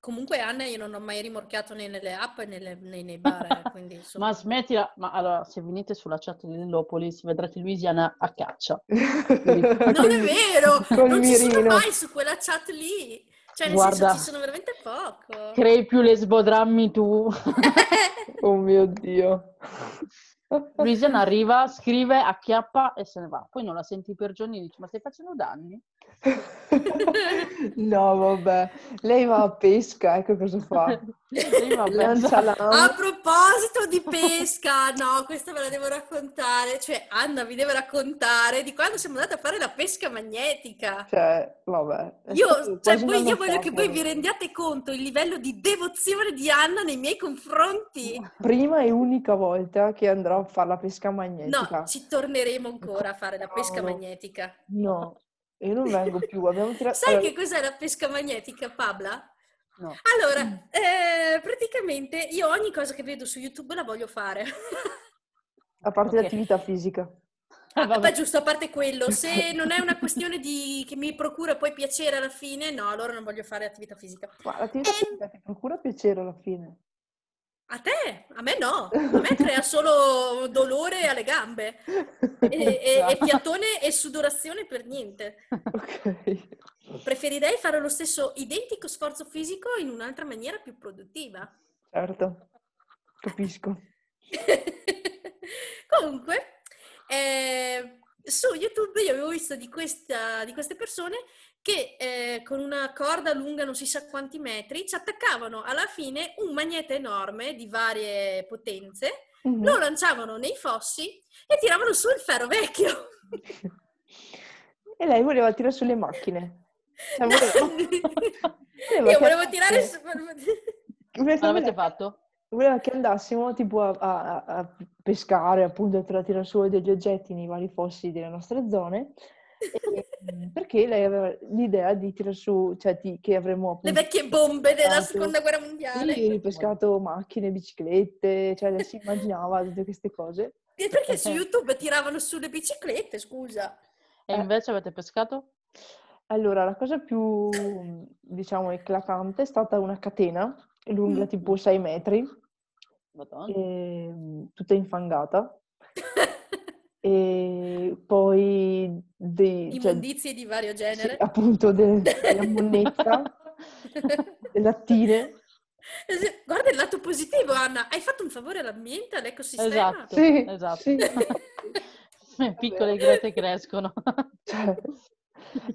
Comunque Anna io non ho mai rimorchiato né nelle app né, nei, nei bar, eh, (laughs) quindi insomma... Ma smettila, ma allora se venite sulla chat di Lillopolis vedrete Luisiana a caccia. (laughs) non è vero, (laughs) non ci sono mai su quella chat lì. Cioè, nel Guarda, senso, ci sono veramente poco. Crei più lesbodrammi tu. oh mio Dio. Vision arriva, scrive, acchiappa e se ne va. Poi non la senti per giorni e dici, ma stai facendo danni? (laughs) no, vabbè. Lei va a pesca, ecco cosa fa. Lancia la... A proposito di pesca, no, questa ve la devo raccontare. Cioè, Anna vi deve raccontare di quando siamo andati a fare la pesca magnetica. Cioè, vabbè. Io, cioè, poi io voglio che voi vi rendiate conto il livello di devozione di Anna nei miei confronti. Prima e unica volta che andrò a fare la pesca magnetica. No, ci torneremo ancora a fare la pesca no, magnetica. No, io non vengo più. Abbiamo tirato... Sai che cos'è la pesca magnetica, Pabla? No. Allora, mm. eh, praticamente io ogni cosa che vedo su YouTube la voglio fare. (laughs) A parte okay. l'attività fisica. Ah, vabbè, giusto, a parte quello, se non è una questione di, che mi procura poi piacere alla fine, no, allora non voglio fare attività fisica. Ma l'attività e... fisica ti procura piacere alla fine? A te? A me no, a me crea solo dolore alle gambe e, e, e piattone e sudorazione per niente. Ok. Preferirei fare lo stesso identico sforzo fisico in un'altra maniera più produttiva. Certo, capisco. (laughs) Comunque, eh, su YouTube io avevo visto di, questa, di queste persone che eh, con una corda lunga non si sa quanti metri ci attaccavano alla fine un magnete enorme di varie potenze, mm-hmm. lo lanciavano nei fossi e tiravano su il ferro vecchio. e lei voleva tirare sulle macchine. (laughs) Cioè, voleva... Io volevo (laughs) tirare su... Cosa avete fatto? Voleva che andassimo tipo a, a, a pescare, appunto, per tirare su degli oggetti nei vari fossi delle nostre zone perché lei aveva l'idea di tirare su, cioè di, che avremmo appunto... Le vecchie bombe della seconda guerra mondiale. Sì, pescato macchine, biciclette, cioè lei si (laughs) immaginava tutte queste cose. E perché su YouTube tiravano su le biciclette, scusa? E invece avete pescato? Allora, la cosa più, diciamo, eclatante è stata una catena lunga mm. tipo 6 metri, e, ehm, tutta infangata. (laughs) e poi dei, immondizie cioè, di vario genere. Sì, appunto, de, della monnezza, (laughs) delle lattine. Guarda il lato positivo, Anna. Hai fatto un favore all'ambiente, all'ecosistema. Esatto, sì, esatto. Sì. (laughs) Piccole grete crescono. (laughs) Cioè,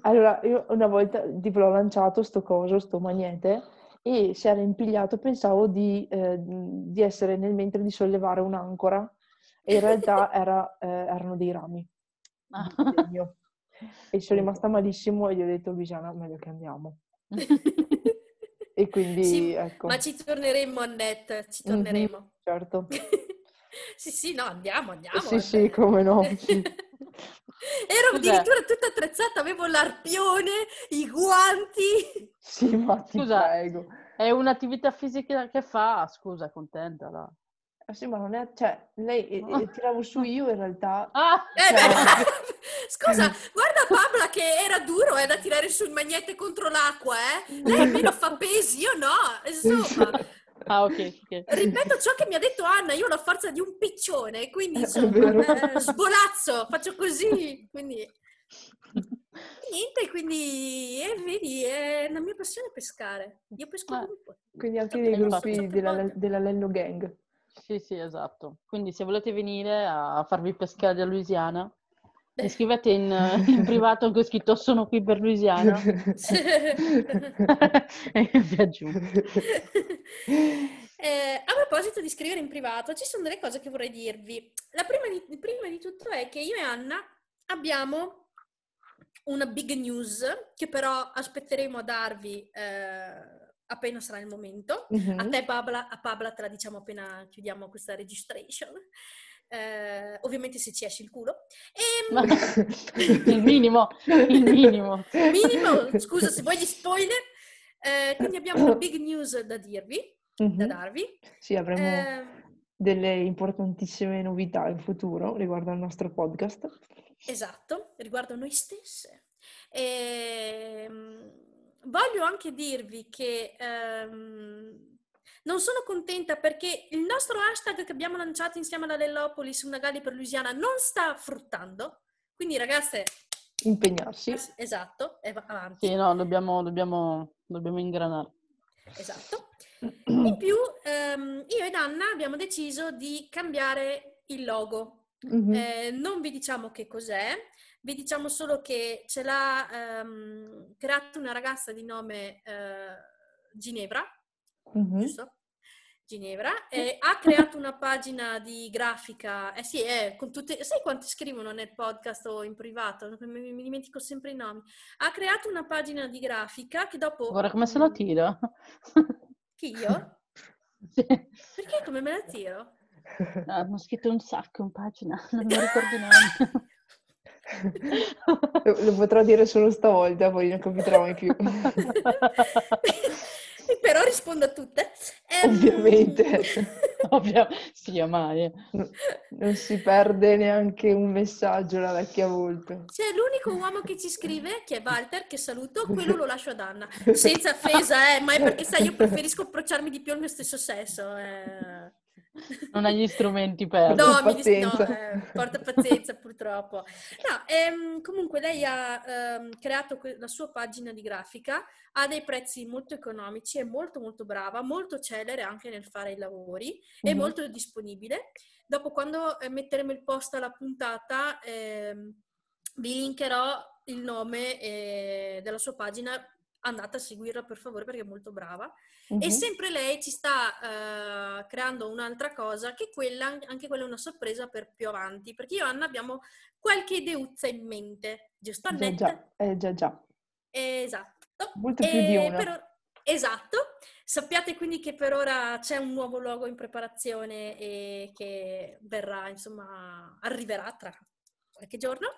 allora, io una volta tipo l'ho lanciato sto coso, sto magnete, e si era impigliato, pensavo di, eh, di essere nel mentre di sollevare un'ancora e in realtà era, eh, erano dei rami. Ah. e sono rimasta malissimo e gli ho detto Luciana, meglio che andiamo. (laughs) e quindi sì, ecco. Ma ci torneremo Annette, ci torneremo. Mm-hmm, certo. (laughs) sì, sì, no, andiamo, andiamo. Sì, sì, come no. (laughs) Ero Cos'è? addirittura tutta attrezzata, avevo l'arpione, i guanti. Sì, ma ti Scusa, prego. È un'attività fisica che fa, scusa, contenta. Ah sì, ma non è... Cioè, lei no. eh, tiravo su (laughs) io in realtà... Ah! Cioè... Eh, (laughs) Scusa, guarda Pabla che era duro eh, da tirare sul magnete contro l'acqua, eh? Lei almeno fa pesi, io no, insomma... Ah, ok, ok. Ripeto ciò che mi ha detto Anna, io ho la forza di un piccione, quindi (laughs) insomma, eh, sbolazzo, faccio così, quindi... Niente, quindi eh, vedi, è la mia passione pescare. Io pesco Eh. ovunque. Quindi anche nei gruppi della, volte. della Lello Gang. Sì, sì, esatto. Quindi se volete venire a farvi pescare da Louisiana, mi scrivete in, in privato che ho scritto sono qui per Louisiana (laughs) (laughs) e vi aggiungo. Eh, a proposito di scrivere in privato, ci sono delle cose che vorrei dirvi. La prima di, prima di tutto è che io e Anna abbiamo una big news che però aspetteremo a darvi eh, appena sarà il momento. Mhm. A te, Pabla, a Pabla te la diciamo appena chiudiamo questa registration. Eh, ovviamente se ci esce il culo. E, (laughs) il minimo, il minimo. minimo, scusa se vuoi gli spoiler. Eh, quindi abbiamo una (coughs) big news da dirvi, da Mhm. darvi. Sì, avremo Eh, delle importantissime novità in futuro riguardo al nostro podcast. Esatto, riguardo noi stesse. Ehm, voglio anche dirvi che ehm, non sono contenta perché il nostro hashtag che abbiamo lanciato insieme alla Lellopolis, una Galli per Louisiana, non sta fruttando. Quindi ragazze, Impegnarsi. esatto, e va avanti. Sì, no, dobbiamo, dobbiamo, dobbiamo ingranare. Esatto. In più, ehm, io ed Anna abbiamo deciso di cambiare il logo. Mhm. Eh, non vi diciamo che cos'è, vi diciamo solo che ce l'ha ehm, creato una ragazza di nome eh, Ginevra, Mhm. giusto? Ginevra, e ha creato una pagina di grafica, eh sì, eh, con tutte, sai quanti scrivono nel podcast o in privato? Mi, mi dimentico sempre i nomi. Ha creato una pagina di grafica che dopo... Guarda come se la tira. Chi io? (laughs) Sì. Perché come me la tiro? Ah, hanno scritto un sacco in pagina, non mi ricordo neanche. Lo, lo potrò dire solo stavolta, poi non capiterò mai più. (laughs) Però rispondo a tutte. Ehm, Ovviamente. (laughs) Ovvio, sì, mai. No- Non si perde neanche un messaggio la vecchia volpe. C'è l'unico uomo che ci scrive, che è Walter, che saluto, quello lo lascio ad Anna. (laughs) Senza offesa, eh, ma è perché sai, io preferisco approcciarmi di più al mio stesso sesso. eh. Non hai gli strumenti per... No, mi dis- no, pazienza. eh, porta pazienza purtroppo. No, ehm, comunque lei ha ehm, creato que- la sua pagina di grafica, ha dei prezzi molto economici, è molto molto brava, molto celere anche nel fare i lavori, è Mhm. molto disponibile. Dopo quando eh, metteremo il post alla puntata ehm, vi linkerò il nome eh, della sua pagina, andate a seguirla per favore perché è molto brava. E Mhm. sempre lei ci sta eh, creando un'altra cosa, che quella, anche quella è una sorpresa per più avanti, perché io e Anna abbiamo qualche ideuzza in mente, giusto Già, Annette? già, eh, già, già. Esatto. Molto più di E una. per- Esatto. Sappiate quindi che per ora c'è un nuovo logo in preparazione e che verrà, insomma, arriverà tra qualche giorno.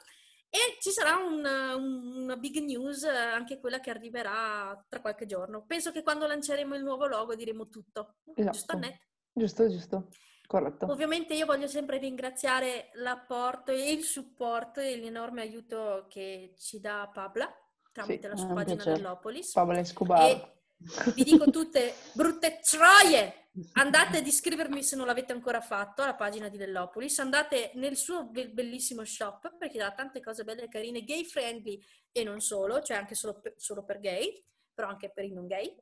E ci sarà un- un- una big news, anche quella che arriverà tra qualche giorno. Penso che quando lanceremo il nuovo logo diremo tutto. Giusto Esatto. Annette? Giusto, giusto. Corretto. Ovviamente io voglio sempre ringraziare l'apporto e il supporto e l'enorme aiuto che ci dà Pabla tramite Sì, la sua pagina piacere. dell'Opolis. Pablo Escobar. E vi dico tutte brutte troie! Andate ad iscrivermi se non l'avete ancora fatto alla pagina di Dell'Opolis, andate nel suo be- bellissimo shop perché ha tante cose belle e carine, gay friendly e non solo, cioè anche solo per, solo per gay, però anche per i non gay.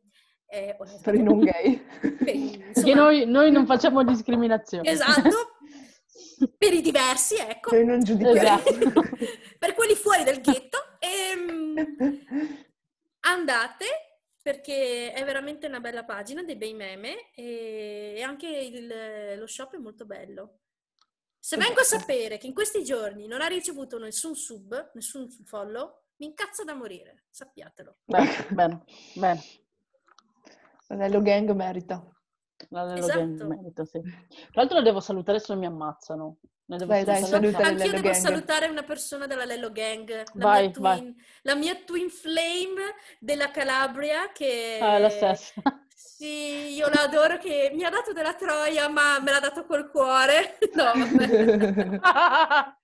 Eh, Per i non gay. per Perché noi, noi non facciamo discriminazione. Esatto, per i diversi, ecco, Noi non. Esatto. (laughs) per quelli fuori del ghetto. Ehm, andate perché è veramente una bella pagina, dei bei meme e, anche il- lo shop è molto bello. Se vengo a sapere che in questi giorni non ha ricevuto nessun sub, nessun follow, mi incazzo da morire, sappiatelo. Bene, bene, bene. L'Anello Gang merita. La Lello Esatto. Gang merita, sì. Tra l'altro lo devo salutare se non mi ammazzano. Dai, dai, salutare. saluta Anch'io devo Gang. salutare una persona della Lello Gang, la, Vai, mia, twin, la mia twin flame della Calabria che... Ah, è la stessa. Sì, io la adoro che mi ha dato della troia, ma me l'ha dato col cuore. (laughs) No. (laughs)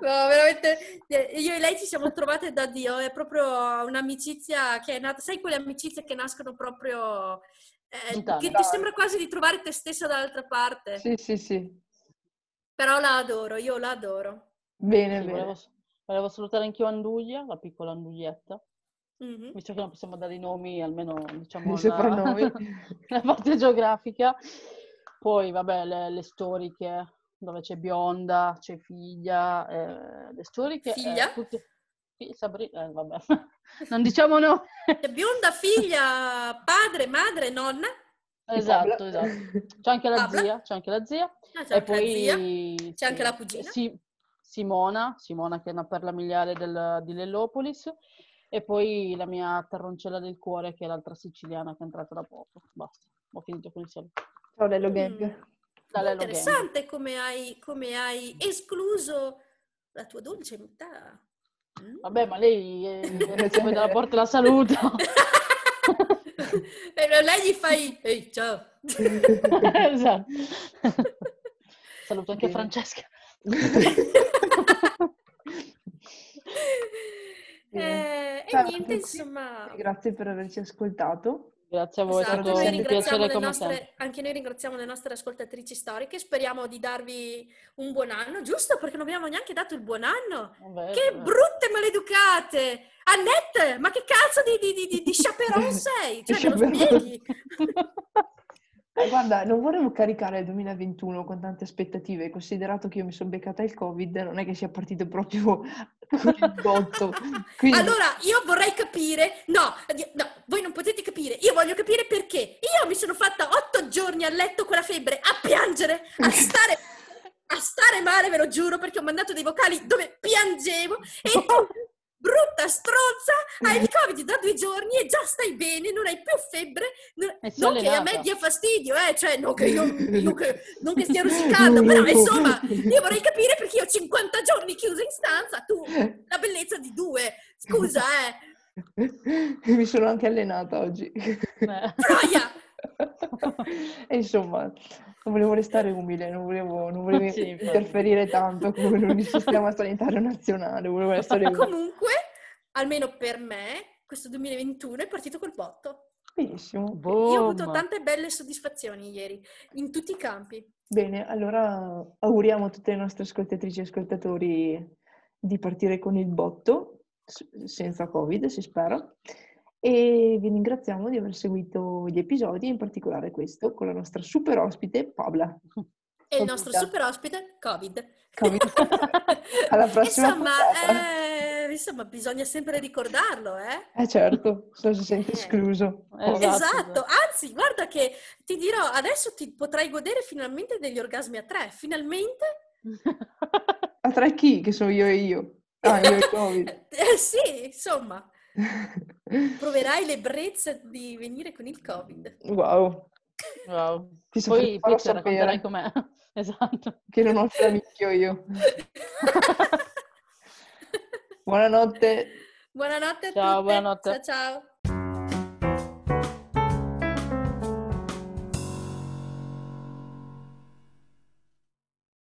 No, veramente, eh, io e lei ci siamo trovate da Dio, è proprio un'amicizia che è nata, sai quelle amicizie che nascono proprio, eh, che ti sembra quasi di trovare te stessa dall'altra parte, Sì, sì, sì. Però la adoro, io la adoro. Bene, Sì, bene. volevo, Volevo salutare anch'io Anduglia, la piccola Anduglietta. Mhm. Visto che non possiamo dare i nomi, almeno diciamo (laughs) la, (laughs) la parte geografica. Poi, vabbè, le, le storiche, dove c'è bionda, c'è figlia, eh, le storiche... eh, Figlia? tutte- Sì, Sabri- eh, vabbè. (laughs) Non diciamo no. Bionda, figlia, padre, madre, nonna. Esatto, esatto. (laughs) C'è anche la Pabla? zia, c'è anche la zia. Ah, c'è E la zia. poi C'è anche la cugina. sì, Simona, Simona che è una perla miliare del- di Lellopolis. E poi la mia terroncella del cuore che è l'altra siciliana che è entrata da poco. Basta, ho finito con il saluto. Ciao Lello Mm. Gang. Da Lello Gang. Interessante come hai, come hai escluso la tua dolce metà. Mm. Vabbè, ma lei eh, poi dalla porta la saluta. (laughs) (laughs) E lei gli fai, ehi, ciao. (laughs) esatto. (laughs) Saluto anche Bene. Francesca. Eh, e Ciao, niente, insomma... Grazie per averci ascoltato. Grazie a voi, Esatto, è stato un piacere come nostre- sempre. anche noi ringraziamo le nostre ascoltatrici storiche, speriamo di darvi un buon anno, giusto? Perché non abbiamo neanche dato il buon anno. Vabbè, Che vabbè. brutte maleducate! Annette, ma che cazzo di, di, di, di, di sei? Cioè, me lo spieghi? (laughs) (laughs) Eh, guarda, non volevo caricare il 2021 con tante aspettative, considerato che io mi sono beccata il Covid, non è che sia partito proprio (laughs) con il botto. Quindi, Allora, io vorrei capire, no, no, voi non potete capire, io voglio capire perché. Io mi sono fatta otto giorni a letto con la febbre, a piangere, a (laughs) stare, a stare male, ve lo giuro, perché ho mandato dei vocali dove piangevo e tu, (laughs) brutta stronza, hai il covid da due giorni e già stai bene, non hai più febbre, non, non che a me dia fastidio, eh, cioè, non che io, (laughs) io che- non che stia rosicando, però insomma, io vorrei capire perché io ho 50 giorni chiusa in stanza, tu la bellezza di due. Scusa, eh. (laughs) mi sono anche allenata oggi. Troia! (laughs) E insomma, non volevo restare umile, non volevo, non volevo Sì, interferire tanto con il (laughs) sistema sanitario nazionale, volevo essere umile. Comunque, almeno per me, questo 2021 è partito col botto. Benissimo. Io ho avuto Boom. tante belle soddisfazioni ieri, in tutti i campi. Bene, allora auguriamo a tutte le nostre ascoltatrici e ascoltatori di partire con il botto, senza Covid, si spera. E vi ringraziamo di aver seguito gli episodi, in particolare questo, con la nostra super ospite Pabla. E il nostro super ospite, Covid. Covid. (laughs) Alla prossima insomma, eh, insomma, bisogna sempre ricordarlo, eh? Eh certo, se non si sente Eh. escluso. Esatto. Esatto, anzi, guarda che ti dirò, adesso ti potrai godere finalmente degli orgasmi a tre, finalmente. A tre chi? Che sono io e io. Ah, io e Covid. (laughs) Eh, sì, insomma, (laughs) proverai l'ebbrezza di venire con il Covid. Wow, Wow. ti Poi, farò sapere com'è. (laughs) Esatto. che non ho fiammicchio io. (laughs) Buonanotte. Buonanotte a Ciao, tutte. buonanotte. Ciao ciao.